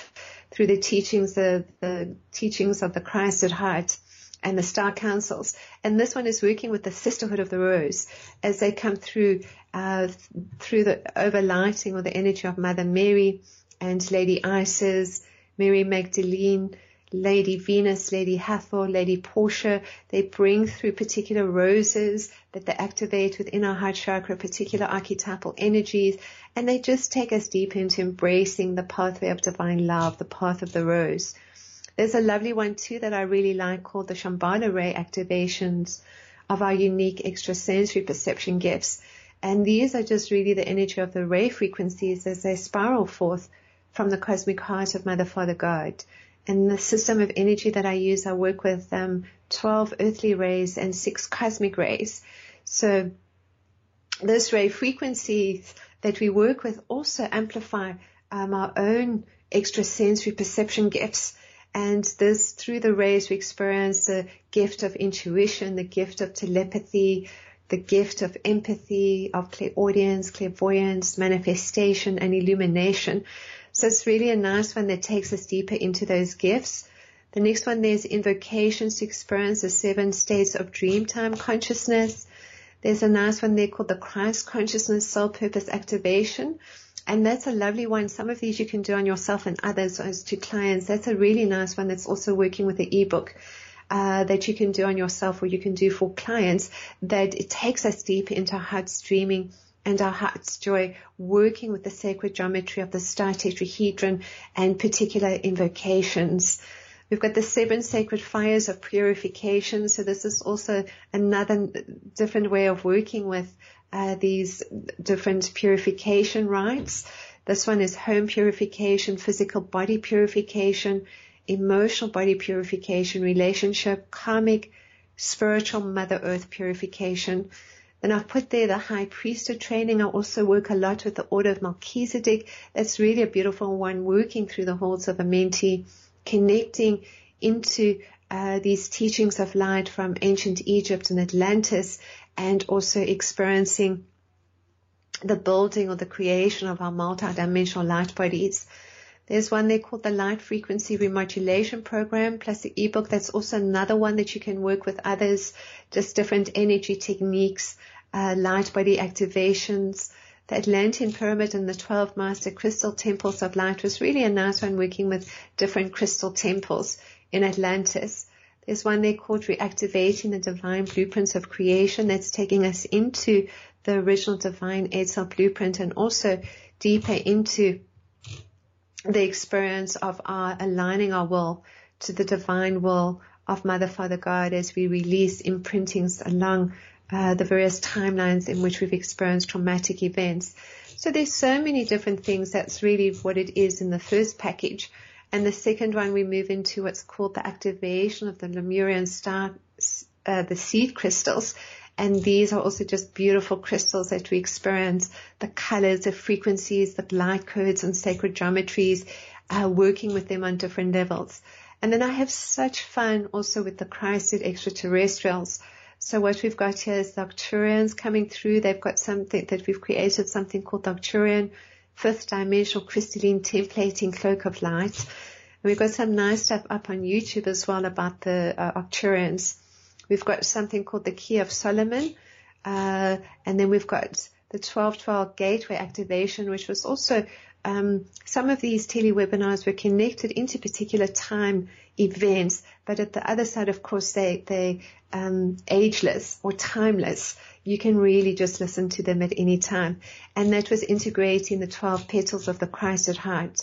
[SPEAKER 3] through the teachings, the, the teachings of the Christed heart and the star councils. And this one is working with the sisterhood of the rose as they come through, uh, through the overlighting or the energy of Mother Mary and Lady Isis, Mary Magdalene, Lady Venus, Lady Hathor, Lady Portia. They bring through particular roses that they activate within our heart chakra, particular archetypal energies, and they just take us deep into embracing the pathway of divine love, the path of the rose. There's a lovely one too that I really like called the Shambhala ray activations of our unique extrasensory perception gifts. And these are just really the energy of the ray frequencies as they spiral forth from the cosmic heart of Mother Father God. And the system of energy that I use, I work with um, 12 earthly rays and six cosmic rays. So those ray frequencies that we work with also amplify um, our own extrasensory perception gifts. And this, through the rays, we experience the gift of intuition, the gift of telepathy, the gift of empathy, of clairaudience, clairvoyance, manifestation, and illumination. So it's really a nice one that takes us deeper into those gifts. The next one there's invocations to experience the seven states of dreamtime consciousness. There's a nice one there called the Christ consciousness soul purpose activation. And that's a lovely one. Some of these you can do on yourself and others as to clients. That's a really nice one that's also working with the ebook. uh, that you can do on yourself or you can do for clients that it takes us deep into heart streaming and our heart's joy working with the sacred geometry of the star tetrahedron and particular invocations. We've got the seven sacred fires of purification. So this is also another different way of working with uh, these different purification rites. This one is home purification, physical body purification, emotional body purification, relationship, karmic, spiritual Mother Earth purification. Then I've put there the high priesthood training. I also work a lot with the order of Melchizedek. That's really a beautiful one, working through the halls of Amenti, connecting into uh, these teachings of light from ancient Egypt and Atlantis, and also experiencing the building or the creation of our multidimensional light bodies. There's one there called the Light Frequency Remodulation Program, plus the ebook. That's also another one that you can work with others, just different energy techniques, uh, light body activations. The Atlantean Pyramid and the 12 Master Crystal Temples of Light was really a nice one working with different crystal temples in Atlantis. There's one they called Reactivating the Divine Blueprints of Creation that's taking us into the original divine Edsel blueprint and also deeper into the experience of our aligning our will to the divine will of Mother, Father, God as we release imprintings along uh, the various timelines in which we've experienced traumatic events. So there's so many different things. That's really what it is in the first package. And the second one, we move into what's called the activation of the Lemurian star, uh, the seed crystals. And these are also just beautiful crystals that we experience, the colors, the frequencies, the light codes and sacred geometries, uh, working with them on different levels. And then I have such fun also with the Christed extraterrestrials. So what we've got here is the Arcturians coming through. They've got something that we've created something called the Arcturian fifth dimensional crystalline templating cloak of light. And we've got some nice stuff up on YouTube as well about the uh, Arcturians. We've got something called the Key of Solomon, uh, and then we've got the 1212 Gateway Activation, which was also um, some of these tele-webinars were connected into particular time events, but at the other side, of course, they they um, ageless or timeless. You can really just listen to them at any time, and that was integrating the 12 petals of the Christed heart.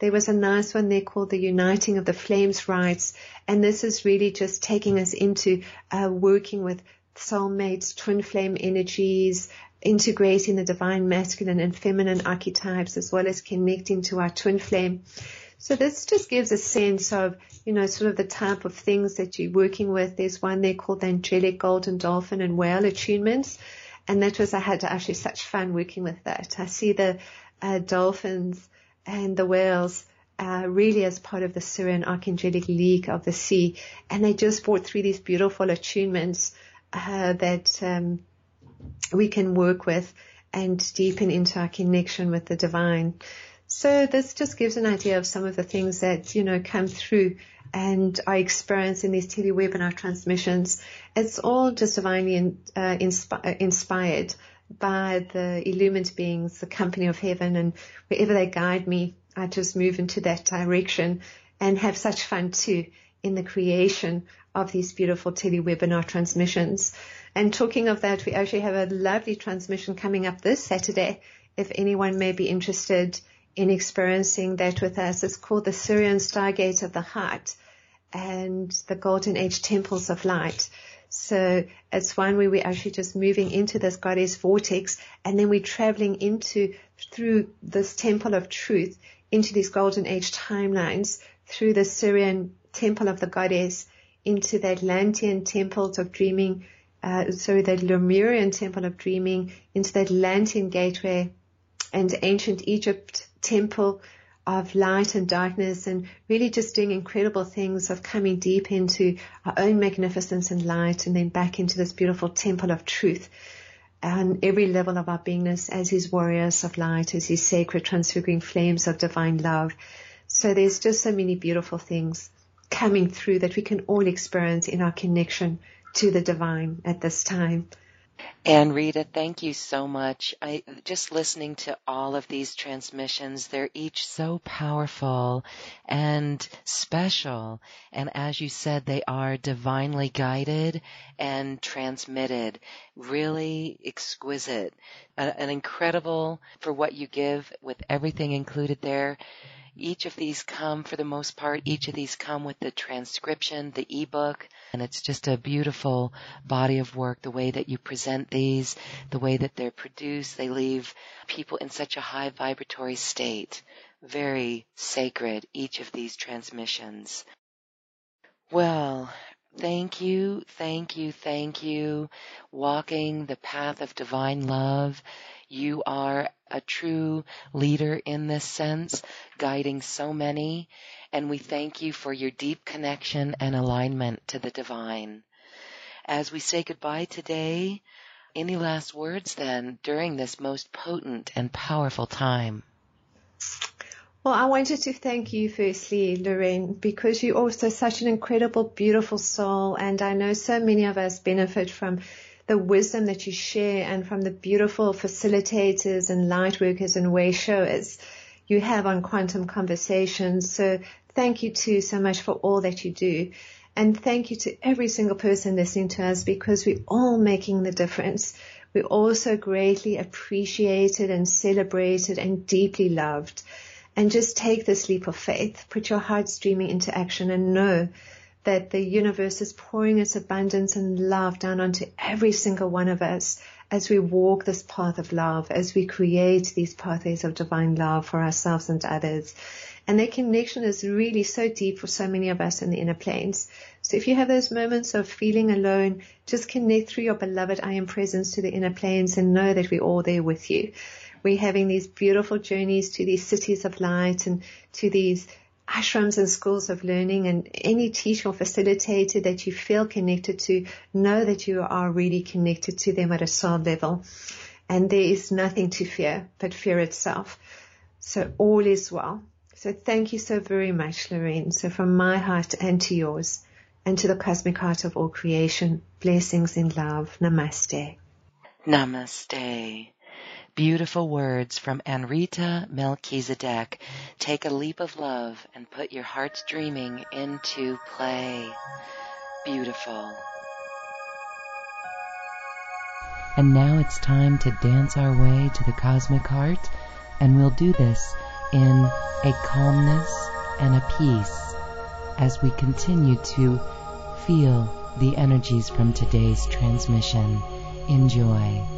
[SPEAKER 3] There was a nice one there called the Uniting of the Flames Rites, and this is really just taking us into uh, working with soulmates, twin flame energies, integrating the divine masculine and feminine archetypes as well as connecting to our twin flame. So this just gives a sense of, you know, sort of the type of things that you're working with. There's one there called the angelic golden dolphin and whale attunements. And that was, I had actually such fun working with that. I see the uh, dolphins and the whales uh, really as part of the Sirian Archangelic League of the Sea. And they just brought through these beautiful attunements uh, that um, we can work with and deepen into our connection with the divine. So this just gives an idea of some of the things that, you know, come through and I experience in these tele-webinar transmissions. It's all just divinely in, uh, inspi- inspired by the illumined beings, the company of heaven, and wherever they guide me, I just move into that direction and have such fun too in the creation of these beautiful tele-webinar transmissions. And talking of that, we actually have a lovely transmission coming up this Saturday. If anyone may be interested in experiencing that with us, it's called the Sirian Stargate of the Heart and the Golden Age Temples of Light. So it's one where we're actually just moving into this goddess vortex and then we're traveling into through this temple of truth into these golden age timelines through the Sirian temple of the goddess into the Atlantean temples of dreaming, uh, sorry, the Lemurian temple of dreaming into the Atlantean gateway and ancient Egypt temple of light and darkness and really just doing incredible things of coming deep into our own magnificence and light and then back into this beautiful temple of truth on every level of our beingness as his warriors of light, as his sacred transfiguring flames of divine love. So there's just so many beautiful things coming through that we can all experience in our connection to the divine at this time.
[SPEAKER 2] Anrita, thank you so much. I just listening to all of these transmissions, they're each so powerful and special. And as you said, they are divinely guided and transmitted. Really exquisite. An incredible for what you give with everything included there each of these come, for the most part, each of these come with the transcription, the ebook, and it's just a beautiful body of work, the way that you present these, the way that they're produced. They leave people in such a high vibratory state. Very sacred, each of these transmissions. Well, Thank you, thank you, thank you. Walking the path of divine love you are a true leader in this sense, guiding so many, and we thank you for your deep connection and alignment to the divine. As we say goodbye today, any last words then during this most potent and powerful time?
[SPEAKER 3] Well, I wanted to thank you firstly, Lorraine, because you're also such an incredible, beautiful soul. And I know so many of us benefit from the wisdom that you share and from the beautiful facilitators and light workers and way showers you have on quantum conversations. So thank you too so much for all that you do. And thank you to every single person listening to us because we're all making the difference. We're also greatly appreciated and celebrated and deeply loved. And just take this leap of faith, put your heart streaming into action and know that the universe is pouring its abundance and love down onto every single one of us as we walk this path of love, as we create these pathways of divine love for ourselves and others. And that connection is really so deep for so many of us in the inner planes. So if you have those moments of feeling alone, just connect through your beloved I am presence to the inner planes and know that we're all there with you. We're having these beautiful journeys to these cities of light and to these ashrams and schools of learning and any teacher or facilitator that you feel connected to, know that you are really connected to them at a soul level. And there is nothing to fear but fear itself. So all is well. So thank you so very much, Lorraine. So from my heart and to yours and to the cosmic heart of all creation, blessings in love. Namaste.
[SPEAKER 2] Namaste. Beautiful words from Anrita Melchizedek. Take a leap of love and put your heart's dreaming into play. Beautiful. And now it's time to dance our way to the cosmic heart, and we'll do this in a calmness and a peace as we continue to feel the energies from today's transmission. Enjoy.